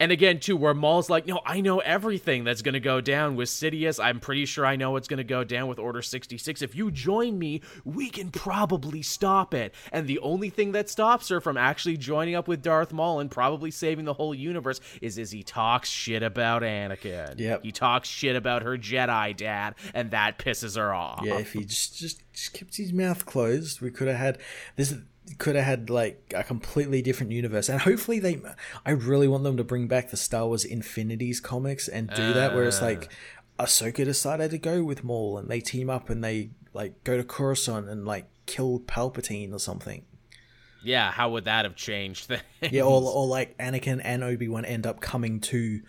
And again, too, where Maul's like, no, I know everything that's going to go down with Sidious. I'm pretty sure I know what's going to go down with Order 66. If you join me, we can probably stop it. And the only thing that stops her from actually joining up with Darth Maul and probably saving the whole universe is is he talks shit about Anakin. Yep. He talks shit about her Jedi dad, and that pisses her off. Yeah, if he just, just just kept his mouth closed, we could have had this. Could have had like a completely different universe, and hopefully they. I really want them to bring back the Star Wars Infinities comics and do that, where it's like ah. Ahsoka decided to go with Maul, and they team up and they like go to Coruscant and like kill Palpatine or something. Yeah, how would that have changed things? Yeah, or or like Anakin and Obi Wan end up coming to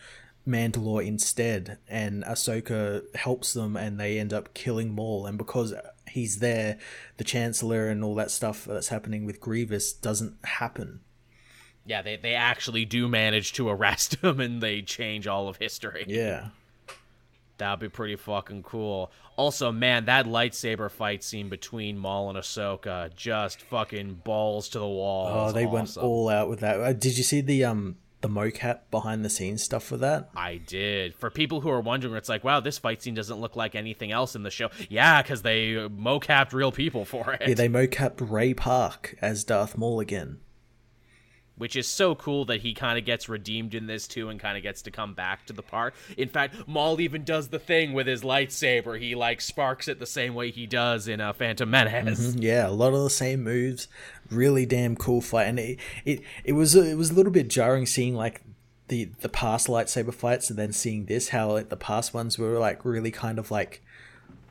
Mandalore instead, and Ahsoka helps them, and they end up killing Maul. And because he's there, the Chancellor and all that stuff that's happening with Grievous doesn't happen. Yeah, they, they actually do manage to arrest him and they change all of history. Yeah, That'd be pretty fucking cool. Also, man, that lightsaber fight scene between Maul and Ahsoka just fucking balls to the wall. oh, they went all out with that. Uh, Did you see the um the mocap behind the scenes stuff for that? I did. For people who are wondering, it's like, wow, this fight scene doesn't look like anything else in the show. Yeah, because they mocapped real people for it. Yeah, they mocapped Ray Park as Darth Maul again. Which is so cool that he kind of gets redeemed in this too and kind of gets to come back to the park. In fact, Maul even does the thing with his lightsaber. He like sparks it the same way he does in uh, Phantom Menace. Yeah, a lot of the same moves. Really damn cool fight, and it it, it was it was a little bit jarring seeing like the the past lightsaber fights and then seeing this how like the past ones were like really kind of like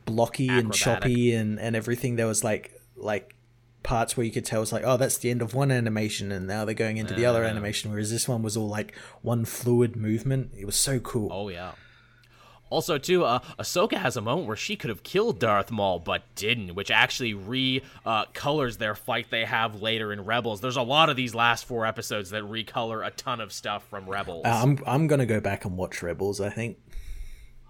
blocky and choppy and and everything. There was like like parts where you could tell it's like oh that's the end of one animation and now they're going into the other animation whereas this one was all like one fluid movement it was so cool Oh yeah. Also, too, uh, Ahsoka has a moment where she could have killed Darth Maul, but didn't, which actually re uh, their fight they have later in Rebels. There's a lot of these last four episodes that recolor a ton of stuff from Rebels. Uh, i'm i'm gonna go back and watch rebels i think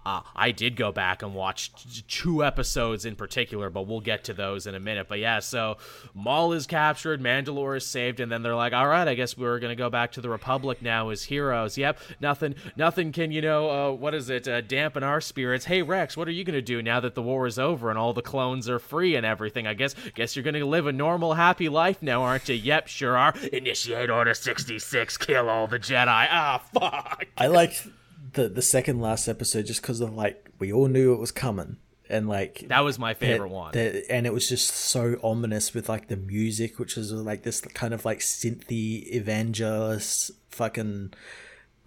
Uh, I did go back and watch two episodes in particular, but we'll get to those in a minute. But yeah, so Maul is captured, Mandalore is saved, and then they're like, "All right, I guess we're gonna go back to the Republic now as heroes." Yep, nothing, nothing can you know, uh, what is it, uh, dampen our spirits? Hey Rex, what are you gonna do now that the war is over and all the clones are free and everything? I guess, guess you're gonna live a normal, happy life now, aren't you? Yep, sure are. Initiate Order sixty six, kill all the Jedi. Ah, fuck. I liked the the second last episode just because of like we all knew it was coming and like That was my favorite that- one. that- and it was just so ominous with like the music, which was like this kind of like synthy Vangelis fucking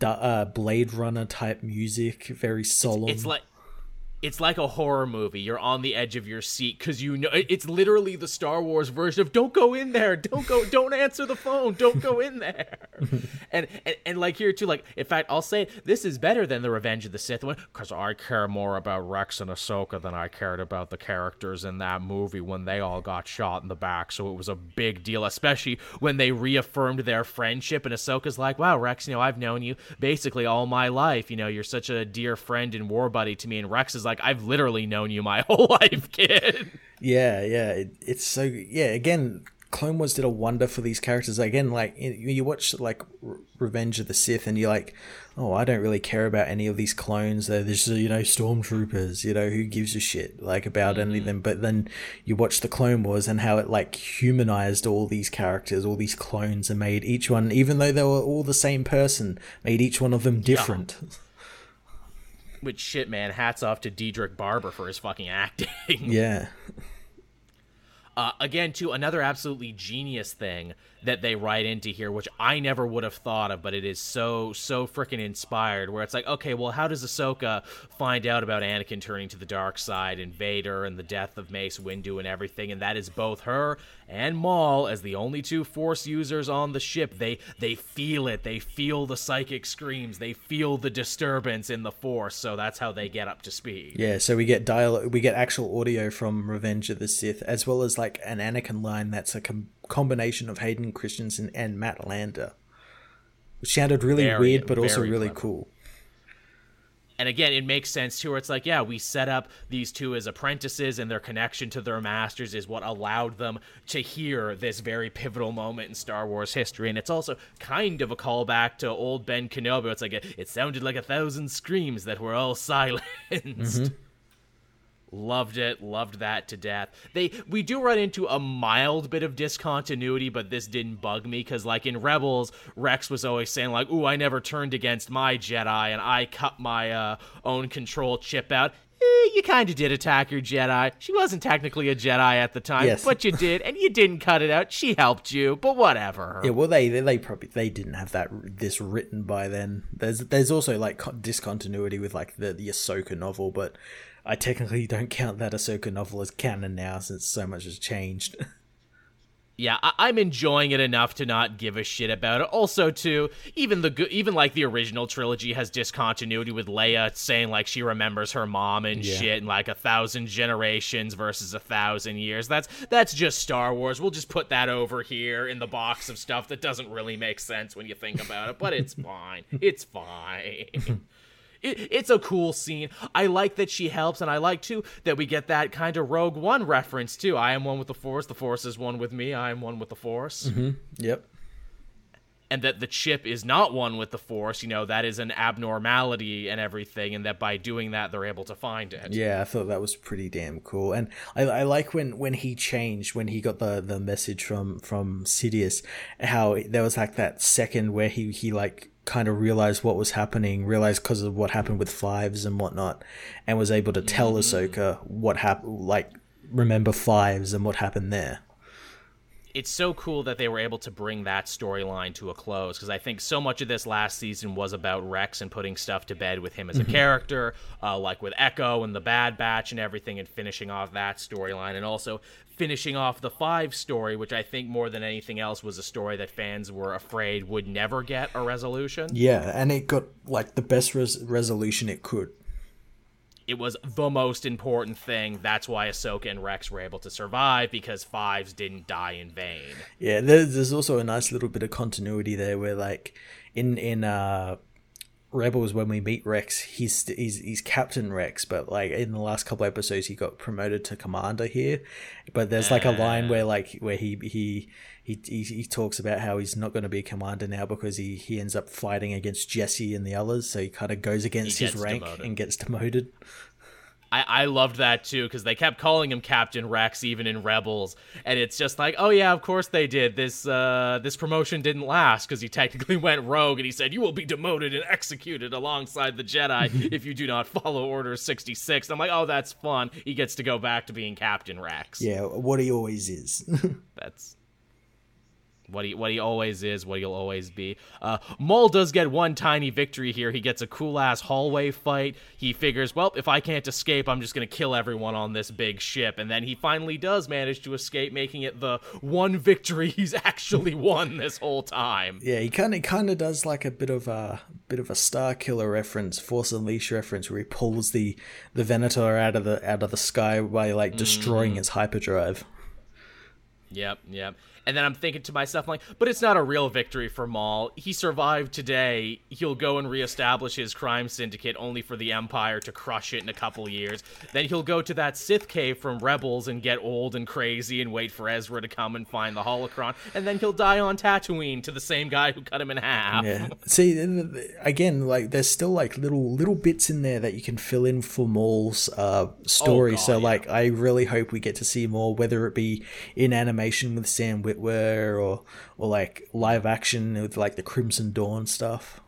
uh, Blade Runner type music, very solemn. It's like it's like a horror movie. You're on the edge of your seat because you know it's literally the Star Wars version of "Don't go in there, don't go, don't answer the phone, don't go in there." and, and and like here too, like in fact, I'll say this is better than the Revenge of the Sith one because I care more about Rex and Ahsoka than I cared about the characters in that movie when they all got shot in the back. So it was a big deal, especially when they reaffirmed their friendship. And Ahsoka's like, "Wow, Rex, you know, I've known you basically all my life. You know, you're such a dear friend and war buddy to me." And Rex is like, "I've literally known you my whole life, kid." Yeah, yeah, it, it's so yeah. Again, Clone Wars did a wonder for these characters. Again, like you watch like Revenge of the Sith, and you're like, oh, I don't really care about any of these clones. They're just you know stormtroopers. You know who gives a shit like about mm-hmm. any of them. But then you watch the Clone Wars and how it like humanized all these characters, all these clones, and made each one, even though they were all the same person, made each one of them different. Yeah. Which shit, man! Hats off to Dee Bradley Baker for his fucking acting. Yeah. Uh, again, to another absolutely genius thing that they write into here, which I never would have thought of, but it is so so freaking inspired. Where it's like, okay, well, how does Ahsoka find out about Anakin turning to the dark side and Vader and the death of Mace Windu and everything? And that is both her and Maul as the only two Force users on the ship. They they feel it. They feel the psychic screams. They feel the disturbance in the Force. So that's how they get up to speed. Yeah. So we get dialogue. We get actual audio from Revenge of the Sith, as well as like an Anakin line that's a com- combination of Hayden Christensen and Matt Lanter, which sounded really very, weird, but also really clever. cool. And again, it makes sense too, where it's like, yeah, we set up these two as apprentices, and their connection to their masters is what allowed them to hear this very pivotal moment in Star Wars history. And it's also kind of a callback to old Ben Kenobi. It's like, a, it sounded like a thousand screams that were all silenced. Mm-hmm. Loved it, loved that to death. They we do run into a mild bit of discontinuity, but this didn't bug me because like in Rebels, Rex was always saying like, "Ooh, I never turned against my Jedi, and I cut my uh, own control chip out." Eh, you kind of did attack your Jedi. She wasn't technically a Jedi at the time, yes. but you did, and you didn't cut it out. She helped you, but whatever. Yeah, well, they, they they probably they didn't have that this written by then. There's there's also like discontinuity with like the the Ahsoka novel, but I technically don't count that Ahsoka novel as canon now since so much has changed. yeah, I- am enjoying it enough to not give a shit about it. Also, too, even the go- even like the original trilogy has discontinuity with Leia saying like she remembers her mom and yeah. shit, and like a thousand generations versus a thousand years. That's that's just Star Wars. We'll just put that over here in the box of stuff that doesn't really make sense when you think about it, but it's fine. It's fine. it, it's a cool scene. I like that she helps, and I like too that we get that kind of Rogue One reference too. I am one with the Force. The Force is one with me. I am one with the Force. Mm-hmm. Yep. And that the chip is not one with the Force. You know that is an abnormality and everything, and that by doing that they're able to find it. Yeah, I thought that was pretty damn cool, and I, I like when when he changed when he got the the message from from Sidious, how there was like that second where he he like kind of realized what was happening, realized because of what happened with Fives and whatnot, and was able to tell mm. Ahsoka what happened, like remember Fives and what happened there. It's so cool that they were able to bring that storyline to a close because I think so much of this last season was about Rex and putting stuff to bed with him as a mm-hmm. character, uh, like with Echo and the Bad Batch and everything, and finishing off that storyline, and also finishing off the five story, which I think more than anything else was a story that fans were afraid would never get a resolution. Yeah, and it got like the best res- resolution it could. It was the most important thing. That's why Ahsoka and Rex were able to survive because Fives didn't die in vain. Yeah, there's, there's also a nice little bit of continuity there where, like, in in uh, Rebels when we meet Rex, he's he's he's Captain Rex, but like in the last couple episodes, he got promoted to Commander here. But there's like a line where like where he he he he, he talks about how he's not going to be a commander now because he he ends up fighting against Jesse and the others, so he kind of goes against his rank demoted. and gets demoted. I, I loved that too because they kept calling him Captain Rex even in Rebels, and it's just like, oh yeah, of course they did. This uh, this promotion didn't last because he technically went rogue, and he said you will be demoted and executed alongside the Jedi if you do not follow Order sixty six. I'm like, oh, that's fun. He gets to go back to being Captain Rex. Yeah, what he always is. that's what he what he always is, what he'll always be. Uh, Maul does get one tiny victory here. He gets a cool ass hallway fight. He figures, well, if I can't escape, I'm just gonna kill everyone on this big ship. And then he finally does manage to escape, making it the one victory he's actually won this whole time. Yeah, he kind of kind of does like a bit of a bit of a Star Killer reference, Force Unleashed reference, where he pulls the the Venator out of the out of the sky by like destroying his hyperdrive. Yep, yep. And then I'm thinking to myself, like, but it's not a real victory for Maul. He survived today. He'll go and reestablish his crime syndicate only for the Empire to crush it in a couple years. Then he'll go to that Sith cave from Rebels and get old and crazy and wait for Ezra to come and find the holocron. And then he'll die on Tatooine to the same guy who cut him in half. Yeah. See, again, like there's still like little little bits in there that you can fill in for Maul's uh, story. Oh, God, so yeah. like, I really hope we get to see more, whether it be in animation with Sam Witwer or or like live action with like the Crimson Dawn stuff.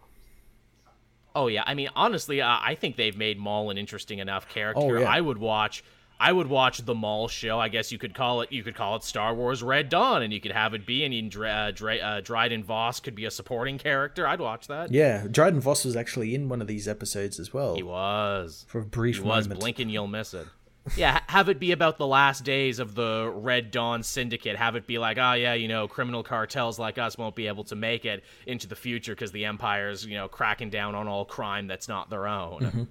Oh yeah, I mean honestly, uh, I think they've made Maul an interesting enough character. Oh, yeah. I would watch. I would watch the Maul show. I guess you could call it. You could call it Star Wars Red Dawn, and you could have it be. And even uh, Dra- uh, Dryden Voss could be a supporting character. I'd watch that. Yeah, Dryden Voss was actually in one of these episodes as well He was. for a brief He was. moment. Blink and you'll miss it. Yeah, have it be about the last days of the Red Dawn Syndicate. Have it be like, oh yeah, you know, criminal cartels like us won't be able to make it into the future because the Empire's, you know, cracking down on all crime that's not their own. Mm-hmm.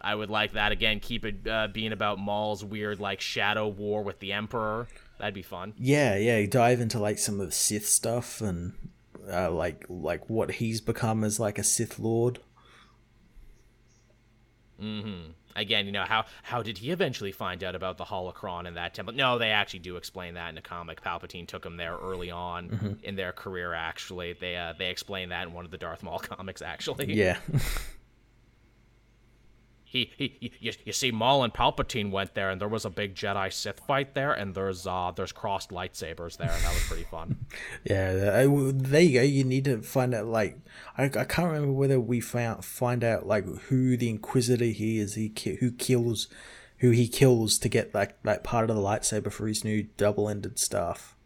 I would like that again. Keep it uh, being about Maul's weird like shadow war with the Emperor. That'd be fun. Yeah, yeah, dive into like some of the Sith stuff and uh, like like what he's become as like a Sith Lord. Again, you know how how did he eventually find out about the holocron in that temple? No, they actually do explain that in a comic. Palpatine took him there early on Mm-hmm. in their career. Actually, they uh, they explain that in one of the Darth Maul comics. Actually, Yeah, he, he you, you see Maul and Palpatine went there, and there was a big Jedi Sith fight there, and there's uh there's crossed lightsabers there, and that was pretty fun. yeah. I- there you go. You need to find out like I, I can't remember whether we found find out like who the Inquisitor he is. He ki- who kills who he kills to get like that part of the lightsaber for his new double-ended staff.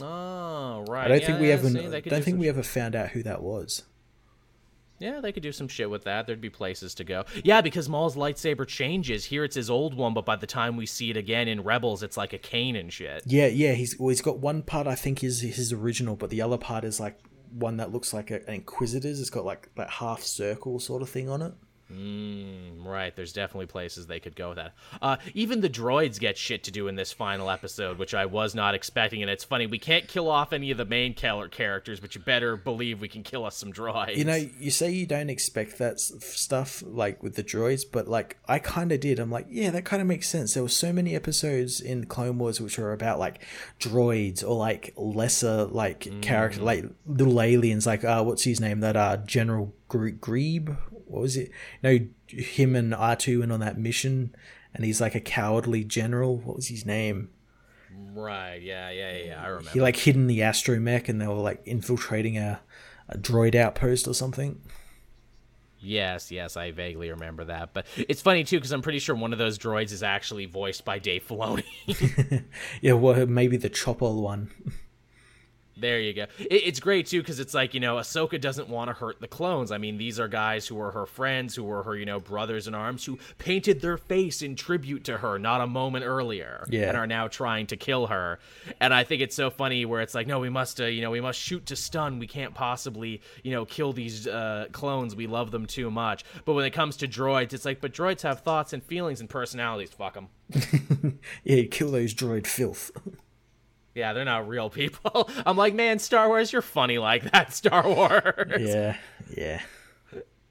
oh right. I don't Yeah, think we yeah, ever see, don't do think we ever found out who that was. Yeah, they could do some shit with that. There'd be places to go. Yeah, because Maul's lightsaber changes. Here it's his old one, but by the time we see it again in Rebels, it's like a cane and shit. Yeah, yeah. He's well, he's got one part I think is his original, but the other part is like one that looks like a, an Inquisitor's. It's got like that half circle sort of thing on it. Mm, right, there's definitely places they could go with that. Uh, even the droids get shit to do in this final episode, which I was not expecting. And it's funny, we can't kill off any of the main char- characters, but you better believe we can kill us some droids. You know, you say you don't expect that stuff like with the droids, but like I kind of did. I'm like, yeah, that kind of makes sense. There were so many episodes in Clone Wars which were about like droids or like lesser like character, like little aliens. Like, uh, what's his name? That uh, General Gre- Grebe. What was it? No, him and R two went on that mission, and he's like a cowardly general. What was his name? right, yeah, yeah, yeah, I remember. He like hid in the astromech, and they were like infiltrating a, a droid outpost or something. Yes, yes, I vaguely remember that. But it's funny, too, because I'm pretty sure one of those droids is actually voiced by Dave Filoni. Yeah, well, maybe the chopper one. There you go. It, it's great too because it's like you know Ahsoka doesn't want to hurt the clones. I mean, these are guys who were her friends, who were her you know brothers in arms, who painted their face in tribute to her not a moment earlier, Yeah. and are now trying to kill her. And I think it's so funny where it's like, no, we must, uh, you know, we must shoot to stun. We can't possibly, you know, kill these uh, clones. We love them too much. But when it comes to droids, it's like, but droids have thoughts and feelings and personalities. Fuck them. Yeah, kill those droid filth. Yeah, they're not real people. I'm like, man, Star Wars, you're funny like that, Star Wars. yeah, yeah.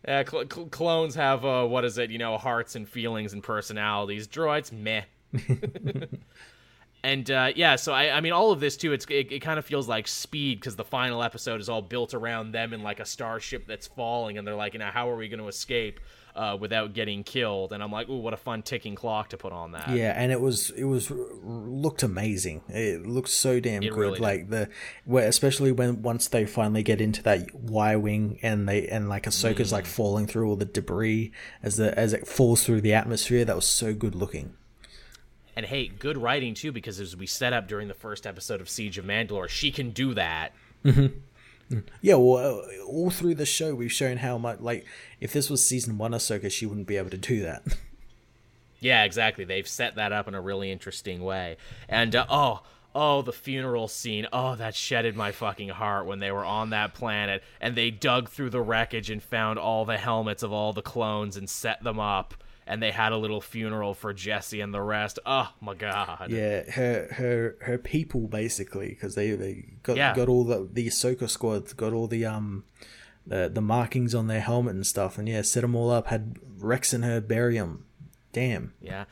Yeah, cl- cl- clones have uh, what is it? You know, hearts and feelings and personalities. Droids, meh. and uh, yeah, so I, I mean, all of this too. It's it, it kind of feels like Speed because the final episode is all built around them in like a starship that's falling, and they're like, you know, how are we going to escape uh, without getting killed? And I'm like, ooh, what a fun ticking clock to put on that. Yeah, and it was it was looked amazing. It looked so damn It good. really did. like the where especially when once they finally get into that Y wing and they and like Ahsoka's like Mm. falling through all the debris as the as it falls through the atmosphere. That was so good looking. And hey, good writing too, because as we set up during the first episode of Siege of Mandalore, she can do that. Yeah, well, uh, all through the show, we've shown how much. Like, if this was season one Ahsoka, she wouldn't be able to do that. Yeah, exactly. They've set that up in a really interesting way. And uh, oh, oh, the funeral scene. Oh, that shedded my fucking heart when they were on that planet and they dug through the wreckage and found all the helmets of all the clones and set them up. And they had a little funeral for Jesse and the rest. Oh my god. yeah, her her her people basically, because they they got Yeah. got all the the Ahsoka squad, got all the um. The, the markings on their helmet and stuff, and yeah, set them all up. Had Rex and her bury them. Damn. Yeah.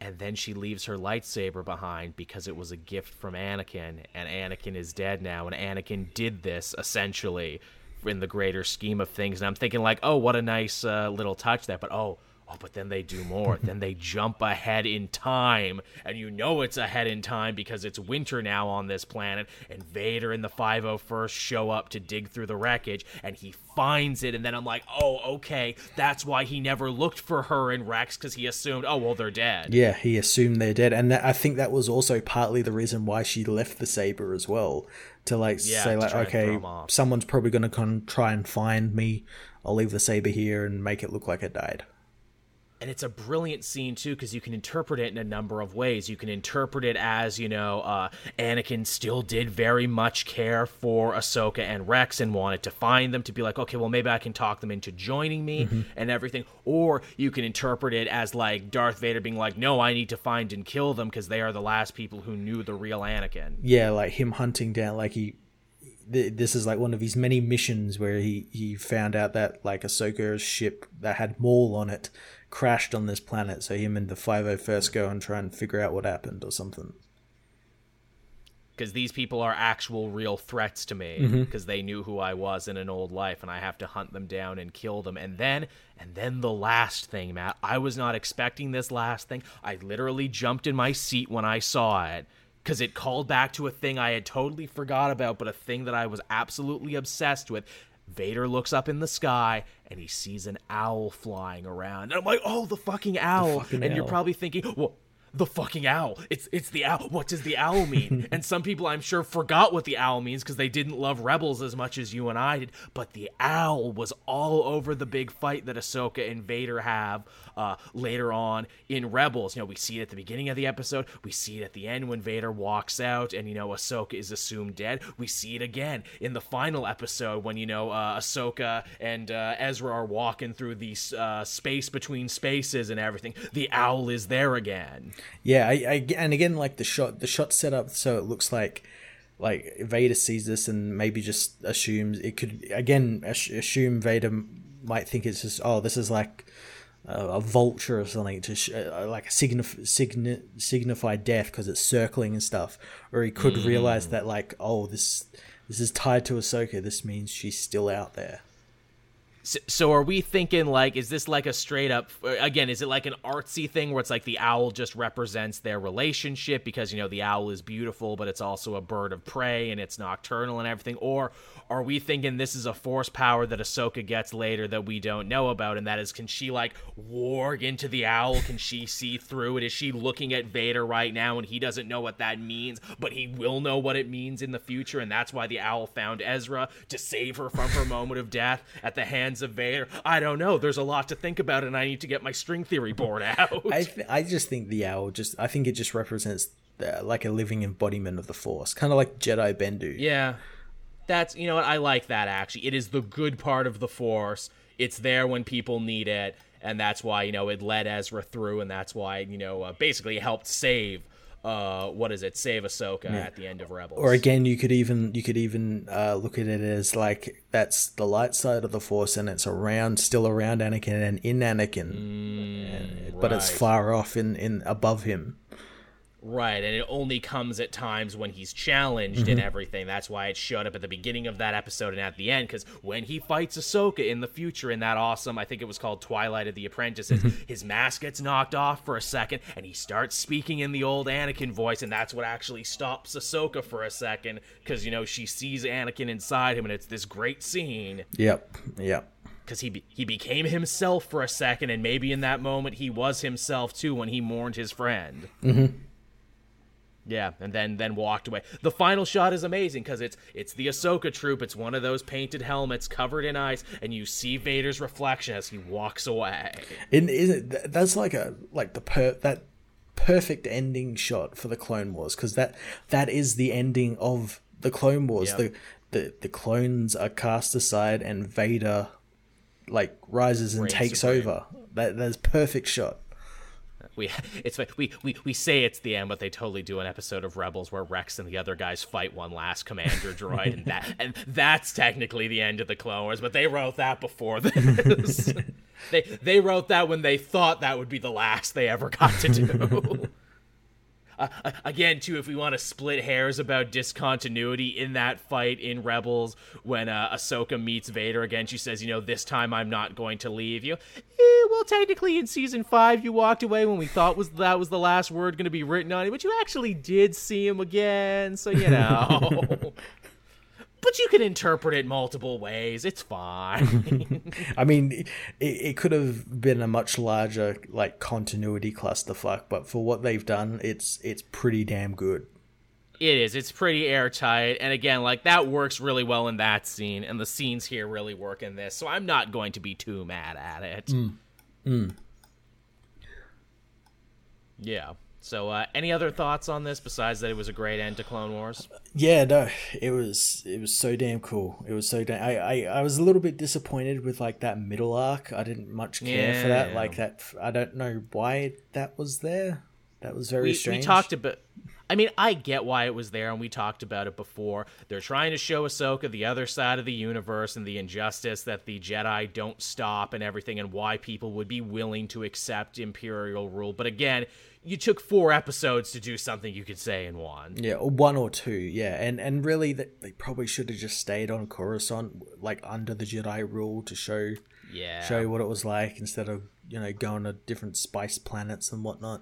And then she leaves her lightsaber behind because it was a gift from Anakin, and Anakin is dead now. And Anakin did this essentially in the greater scheme of things. And I'm thinking like, oh, what a nice uh, little touch there. But oh, oh, but then they do more. then they jump ahead in time, and you know it's ahead in time because it's winter now on this planet. And Vader and the 501st show up to dig through the wreckage, and he finds it. And then I'm like, oh, okay, that's why he never looked for her and Rex because he assumed, oh, well, they're dead. Yeah, he assumed they're dead, and that, I think that was also partly the reason why she left the saber as well. To like Yeah, say to like, try and throw okay, someone's probably going to con- try and find me. I'll leave the saber here and make it look like I died. And it's a brilliant scene too because you can interpret it in a number of ways. You can interpret it as you know uh, anakin still did very much care for ahsoka and rex and wanted to find them to be like okay well maybe i can talk them into joining me and everything. Or you can interpret it as like darth vader being like no i need to find and kill them because they are the last people who knew the real anakin. Yeah, like him hunting down like he. This is like one of his many missions where he he found out that like Ahsoka's ship that had Maul on it crashed on this planet, so him and the 501st go and try and figure out what happened or something. because these people are actual real threats to me mm-hmm. because they knew who I was in an old life and I have to hunt them down and kill them. And then and then the last thing Matt I was not expecting this last thing. I literally jumped in my seat when I saw it because it called back to a thing I had totally forgot about but a thing that I was absolutely obsessed with. Vader looks up in the sky and he sees an owl flying around. And I'm like oh the fucking owl. fucking and you're probably thinking well the fucking owl. It's it's the owl. What does the owl mean? and some people I'm sure forgot what the owl means because they didn't love Rebels as much as you and I did. But the owl was all over the big fight that Ahsoka and Vader have uh, later on in Rebels. You know, we see it at the beginning of the episode. We see it at the end when Vader walks out and you know Ahsoka is assumed dead. We see it again in the final episode when you know uh, Ahsoka and uh, Ezra are walking through the uh, space between spaces and everything. The owl is there again. Yeah, I, I, and again, like the shot, the shot set up so it looks like like Vader sees this and maybe just assumes it could again assume Vader might think it's just oh this is like a, a vulture or something to sh- uh, like a signif- signi- signify death because it's circling and stuff, or he could realize that like oh this this is tied to Ahsoka. This means she's still out there. So, so are we thinking like is this like a straight up again is it like an artsy thing where it's like the owl just represents their relationship because you know the owl is beautiful but it's also a bird of prey and it's nocturnal and everything? Or are we thinking this is a force power that Ahsoka gets later that we don't know about and that is can she like warg into the owl can she see through it is she looking at Vader right now and he doesn't know what that means but he will know what it means in the future and that's why the owl found Ezra to save her from her moment of death at the hands of Vader. I don't know. There's a lot to think about, and I need to get my string theory board out. I th- I just think the owl just I think it just represents uh, like a living embodiment of the Force, kind of like Jedi Bendu. yeah, that's you know what I like that actually. It is the good part of the Force. It's there when people need it, and that's why you know it led Ezra through, and that's why you know uh, basically helped save. Uh, what is it? Save Ahsoka at the end of Rebels. Or again, you could even you could even uh, look at it as like that's the light side of the Force, and it's around, still around Anakin and in Anakin, And- but it's far off in in above him. Right, and it only comes at times when he's challenged and everything. That's why it showed up at the beginning of that episode and at the end, because when he fights Ahsoka in the future in that awesome, I think it was called Twilight of the Apprentices, his mask gets knocked off for a second, and he starts speaking in the old Anakin voice, and that's what actually stops Ahsoka for a second, because, you know, she sees Anakin inside him, and it's this great scene. Yep, yep. because he be- he became himself for a second, and maybe in that moment he was himself too when he mourned his friend. Mm-hmm. Yeah, and then then walked away. The final shot is amazing because it's it's the Ahsoka troop. It's one of those painted helmets covered in ice, and you see Vader's reflection as he walks away. In, is it, that's like a like the per that perfect ending shot for the Clone Wars because that that is the ending of the Clone Wars. Yep. The, the the clones are cast aside and Vader like rises and Reigns takes supreme. over. That that's perfect shot. We it's we, we we say it's the end, but they totally do an episode of Rebels where Rex and the other guys fight one last commander droid, and that and that's technically the end of the Clone Wars. But they wrote that before this. they they wrote that when they thought that would be the last they ever got to do. Uh, again, too, if we want to split hairs about discontinuity in that fight in Rebels, when uh, Ahsoka meets Vader again, she says, "You know, this time I'm not going to leave you." Eh, well, technically, in season five, you walked away when we thought was that was the last word going to be written on it, but you actually did see him again, so you know. But you can interpret it multiple ways. It's fine. I mean, it, it could have been a much larger like continuity clusterfuck, but for what they've done, it's it's pretty damn good. It is. It's pretty airtight. And again, like that works really well in that scene, and the scenes here really work in this. So I'm not going to be too mad at it. Mm. Mm. Yeah. So, uh, any other thoughts on this besides that it was a great end to Clone Wars? Yeah, no, it was it was so damn cool. It was so damn. I, I I was a little bit disappointed with like that middle arc. I didn't much care for that. Like that. I don't know why that was there. That was very We, strange. we talked about. I mean, I get why it was there, and we talked about it before. They're trying to show Ahsoka the other side of the universe and the injustice that the Jedi don't stop and everything, and why people would be willing to accept Imperial rule. But again, you took four episodes to do something you could say in one. Yeah, one or two. Yeah, and and really, they, they probably should have just stayed on Coruscant, like under the Jedi rule, to show Yeah. show what it was like instead of you know going to different spice planets and whatnot.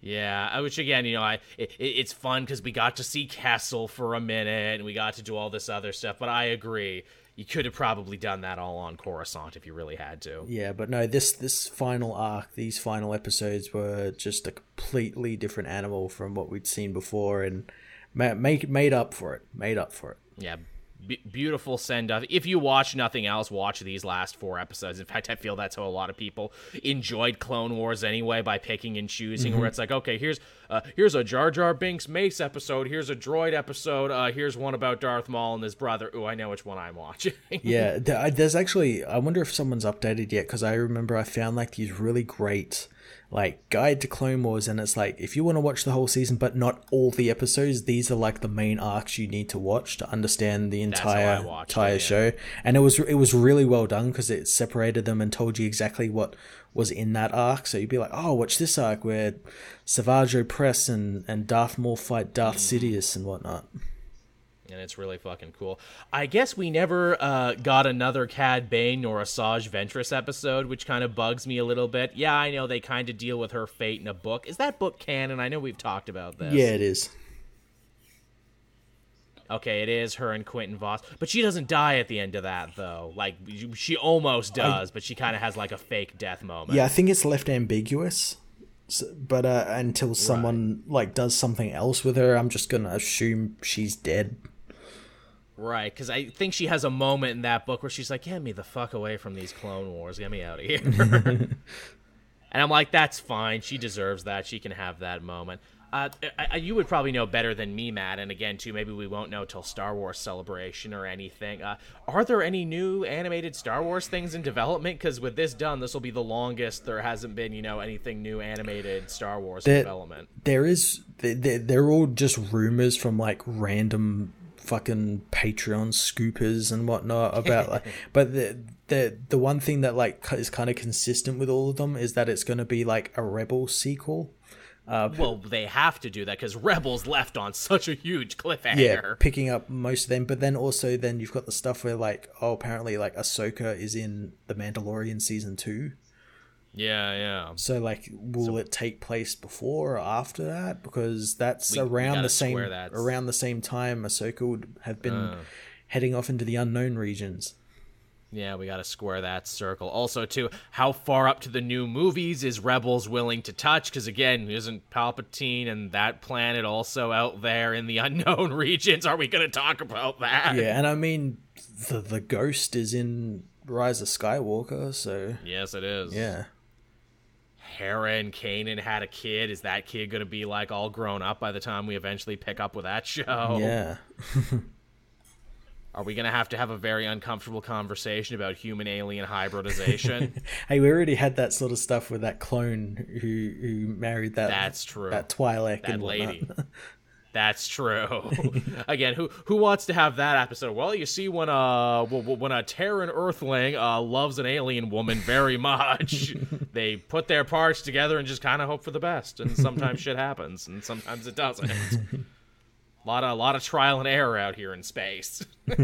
Yeah, uh, which again, you know, I it, it- it's fun because we got to see Castle for a minute and we got to do all this other stuff. But I agree, you could have probably done that all on Coruscant if you really had to. Yeah, but no, this this final arc, these final episodes were just a completely different animal from what we'd seen before, and ma- make made up for it. Made up for it. Yeah, b- beautiful send off. If you watch nothing else, watch these last four episodes. In fact, I feel that's how a lot of people enjoyed Clone Wars anyway by picking and choosing. Where it's like, okay, here's uh, here's a Jar Jar Binks Mace episode. Here's a Droid episode. Uh, here's one about Darth Maul and his brother. Ooh, I know which one I'm watching. Yeah, there's actually. I wonder if someone's updated yet because I remember I found like these really great like guide to Clone Wars, and it's like if you want to watch the whole season but not all the episodes, these are like the main arcs you need to watch to understand the I entire it, entire yeah. show. And it was it was really well done because it separated them and told you exactly what was in that arc. So you'd be like, oh, watch this arc where Savage Opress and and Darth Maul fight Darth mm. Sidious and whatnot. And it's really fucking cool. I guess we never uh, got another Cad Bane or Asajj Ventress episode, which kind of bugs me a little bit. Yeah, I know they kind of deal with her fate in a book. Is that book canon? I know we've talked about this. Yeah, it is. Okay, it is her and Quinlan Vos, but she doesn't die at the end of that though. Like she almost does, but she kind of has like a fake death moment. Yeah, I think it's left ambiguous. S but uh, until someone like does something else with her, I'm just gonna assume she's dead. Right, because I think she has a moment in that book where she's like, "Get me the fuck away from these Clone Wars. Get me out of here." and I'm like, "That's fine. She deserves that. She can have that moment." Uh, I, I, you would probably know better than me, Matt. And again, too, maybe we won't know till Star Wars Celebration or anything. Uh, are there any new animated Star Wars things in development? Because with this done, this will be the longest there hasn't been, you know, anything new animated Star Wars There- development. There is they- they're all just rumors from like random fucking Patreon scoopers and whatnot about like. But the the the one thing that like is kind of consistent with all of them is that it's going to be like a Rebel sequel. Uh, well, they have to do that because Rebels left on such a huge cliffhanger. Yeah, picking up most of them, but then also then you've got the stuff where like oh apparently like Ahsoka is in the Mandalorian season two. Yeah, yeah. So like, will it take place before or after that? Because that's We- we around gotta the same around the same time Ahsoka would have been uh. heading off into the unknown regions. Yeah, we got to square that circle. Also, too, how far up to the new movies is Rebels willing to touch? Because again, isn't Palpatine and that planet also out there in the unknown regions? Are we going to talk about that? Yeah, and I mean, the the ghost is in Rise of Skywalker, so Yes, it is. yeah. Hera and Kanan had a kid. Is that kid going to be like all grown up by the time we eventually pick up with that show? Yeah. Are we going to have to have a very uncomfortable conversation about human alien hybridization? Hey, we already had that sort of stuff with that clone who who married that That's true. that Twi'lek that and lady. That's true. Again, who who wants to have that episode? Well, you see, when a when a Terran Earthling uh, loves an alien woman very much, they put their parts together and just kind of hope for the best. And sometimes shit happens, and sometimes it doesn't. A lot of a lot of trial and error out here in space.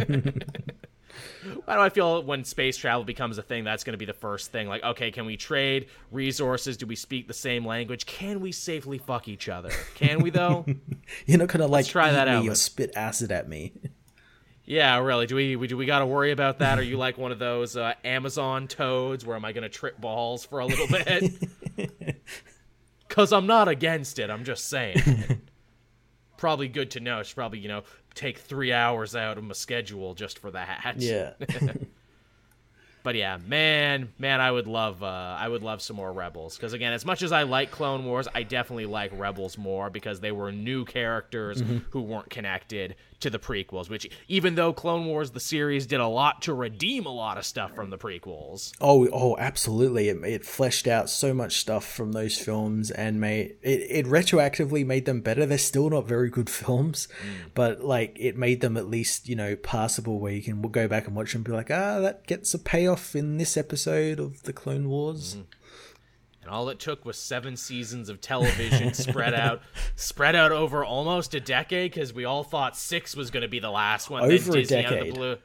Why do I feel when space travel becomes a thing, that's going to be the first thing? Like, okay, can we trade resources? Do we speak the same language? Can we safely fuck each other? Can we though? You're not gonna like try that out, but- spit acid at me. yeah, really. Do we, we do we got to worry about that? Are you like one of those uh, Amazon toads? Where am I going to trip balls for a little bit? Because I'm not against it. I'm just saying. Probably good to know. Should probably you know take three hours out of my schedule just for that. Yeah. But yeah, man, man, I would love, uh, I would love some more Rebels because again, as much as I like Clone Wars, I definitely like Rebels more because they were new characters who weren't connected to the prequels. Which, even though Clone Wars the series did a lot to redeem a lot of stuff from the prequels, Oh, oh, absolutely! It, it fleshed out so much stuff from those films and made it, it retroactively made them better. They're still not very good films, but like it made them at least you know passable, where you can go back and watch them and be like, ah, that gets a payoff in this episode of the Clone Wars. And all it took was seven seasons of television spread out, spread out over almost a decade because we all thought six was going to be the last one. Over a then Disney out of the decade. blue.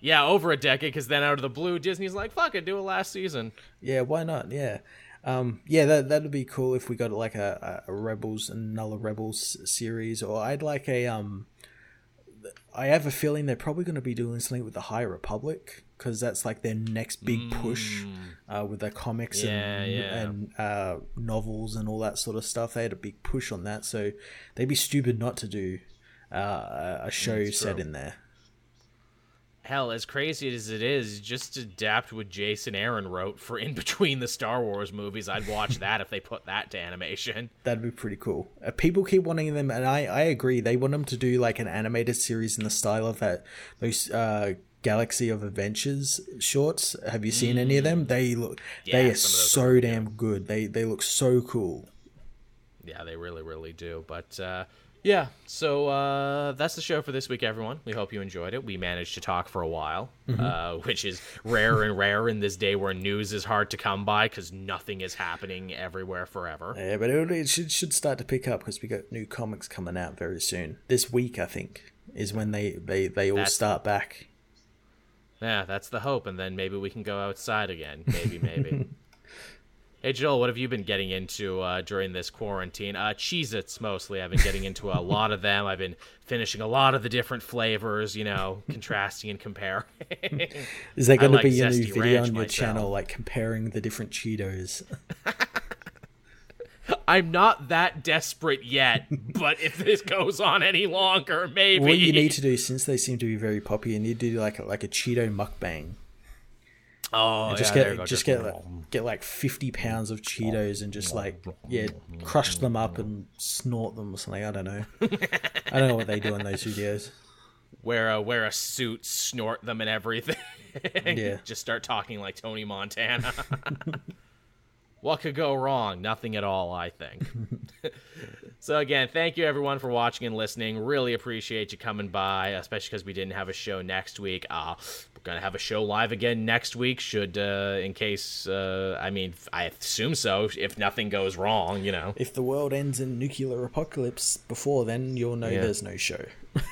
Yeah, over a decade, because then out of the blue, Disney's like, "Fuck it, do a last season." Yeah, why not? Yeah. Um, yeah, that that'd be cool if we got like a, a Rebels another Rebels series, or I'd like a um. I have a feeling they're probably going to be doing something with the High Republic because that's like their next big push uh, with their comics Yeah, and yeah. and uh, novels and all that sort of stuff. They had a big push on that, so they'd be stupid not to do uh, a- a show That's set true. in there. Hell, as crazy as it is, just adapt what Jason Aaron wrote for in between the Star Wars movies. I'd watch that if they put that to animation. That'd be pretty cool. Uh, people keep wanting them, and I, I agree. They want them to do like an animated series in the style of that those uh, Galaxy of Adventures shorts. Have you seen any of them? They look Yeah, they are some of those so are damn good. They they look so cool. Yeah, they really, really do. But uh, yeah, so uh, that's the show for this week, everyone. We hope you enjoyed it. We managed to talk for a while, uh, which is rare and rare in this day where news is hard to come by because nothing is happening everywhere forever. Yeah, but it, it should should start to pick up because we got new comics coming out very soon. This week, I think, is when they they they all That's- start back. Yeah, that's the hope, and then maybe we can go outside again. Maybe, maybe. hey, Joel, what have you been getting into uh, during this quarantine? Uh, Cheez-Its, mostly. I've been getting into a lot of them. I've been finishing a lot of the different flavors, you know, contrasting and comparing. Is there going to like be a new video on your myself. channel like comparing the different Cheetos? I'm not that desperate yet, but if this goes on any longer, maybe. what you need to do, since they seem to be very popular, you need to do like a, like a Cheeto mukbang. Oh, just yeah, get there just get like, get like fifty pounds of Cheetos and just like yeah, crush them up and snort them or something. I don't know. I don't know what they do in those videos. wear a wear a suit, snort them and everything. Yeah. Just start talking like Tony Montana. what could go wrong? Nothing at all, I think. so again, thank you everyone for watching and listening. Really appreciate you coming by, especially because we didn't have a show next week. Uh, we're gonna have a show live again next week. Should uh, in case uh, I mean I assume so. If nothing goes wrong, you know. If the world ends in nuclear apocalypse before then, you'll know Yeah. there's no show.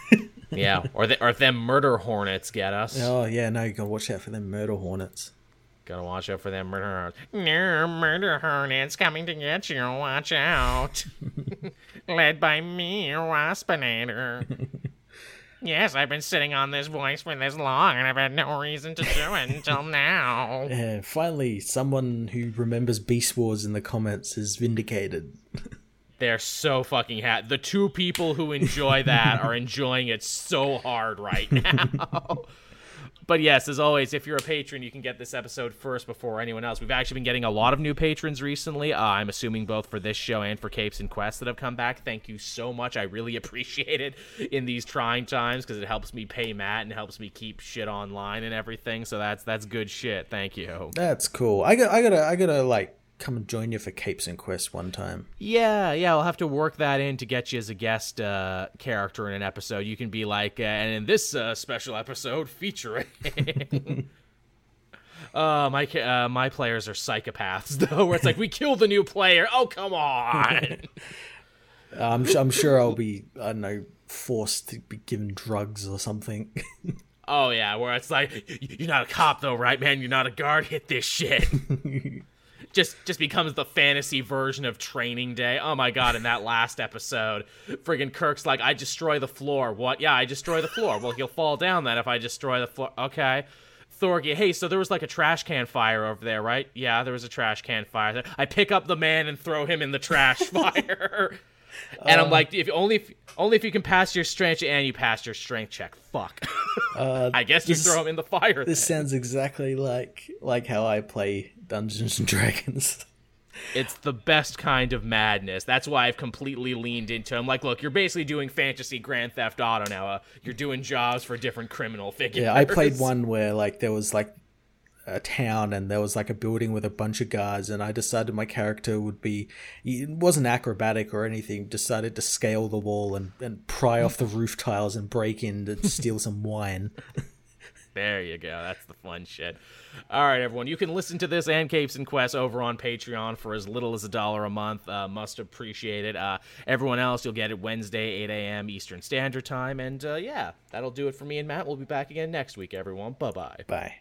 Yeah, or the, or if them murder hornets get us. Oh yeah, no, you gotta watch out for them murder hornets. Gotta watch out for them murder hornets. No murder hornets coming to get you. Watch out. Led by me, Waspinator. Yes, I've been sitting on this voice for this long, and I've had no reason to do it until now. Yeah, finally, someone who remembers Beast Wars in the comments is vindicated. They're so fucking happy. The two people who enjoy that are enjoying it so hard right now. But yes, as always, if you're a patron, you can get this episode first before anyone else. We've actually been getting a lot of new patrons recently. Uh, I'm assuming both for this show and for Capes and Quests that have come back. Thank you so much. I really appreciate it in these trying times because it helps me pay Matt and helps me keep shit online and everything. So that's that's good shit. Thank you. That's cool. I got I gotta I gotta like come and join you for Capes and Quests one time. Yeah, yeah, I'll have to work that in to get you as a guest uh, character in an episode. You can be like, uh, and in this uh, special episode featuring. Uh, my uh, my players are psychopaths though, where it's like we kill the new player. Oh come on! I'm I'm sure I'll be I don't know forced to be given drugs or something. oh yeah, where it's like you're not a cop though, right, man? You're not a guard. Hit this shit. Just just becomes the fantasy version of Training Day. Oh my god! In that last episode, friggin' Kirk's like, "I destroy the floor." What? Yeah, I destroy the floor. Well, he'll fall down then if I destroy the floor. Okay. Thorgy, hey, so there was like a trash can fire over there, right? Yeah, there was a trash can fire. There. I pick up the man and throw him in the trash fire. and uh, I'm like, if only if only if you can pass your strength and you pass your strength check. Fuck. Uh, I guess you throw him in the fire. This then. sounds exactly like like how I play Dungeons and Dragons. It's the best kind of madness. That's why I've completely leaned into. I'm like, look, you're basically doing fantasy Grand Theft Auto now. Uh, you're doing jobs for different criminal figures. Yeah, I played one where like there was like a town and there was like a building with a bunch of guards and I decided my character would be it wasn't acrobatic or anything decided to scale the wall and, and pry off the roof tiles and break in to steal some wine there you go that's the fun shit all right, everyone. You can listen to this and Capes and Quests over on Patreon for as little as a dollar a month. Uh, must appreciate it. Uh, everyone else, you'll get it Wednesday, 8 a.m. Eastern Standard Time. And uh, yeah, that'll do it for me and Matt. We'll be back again next week, everyone. Bye-bye. Bye.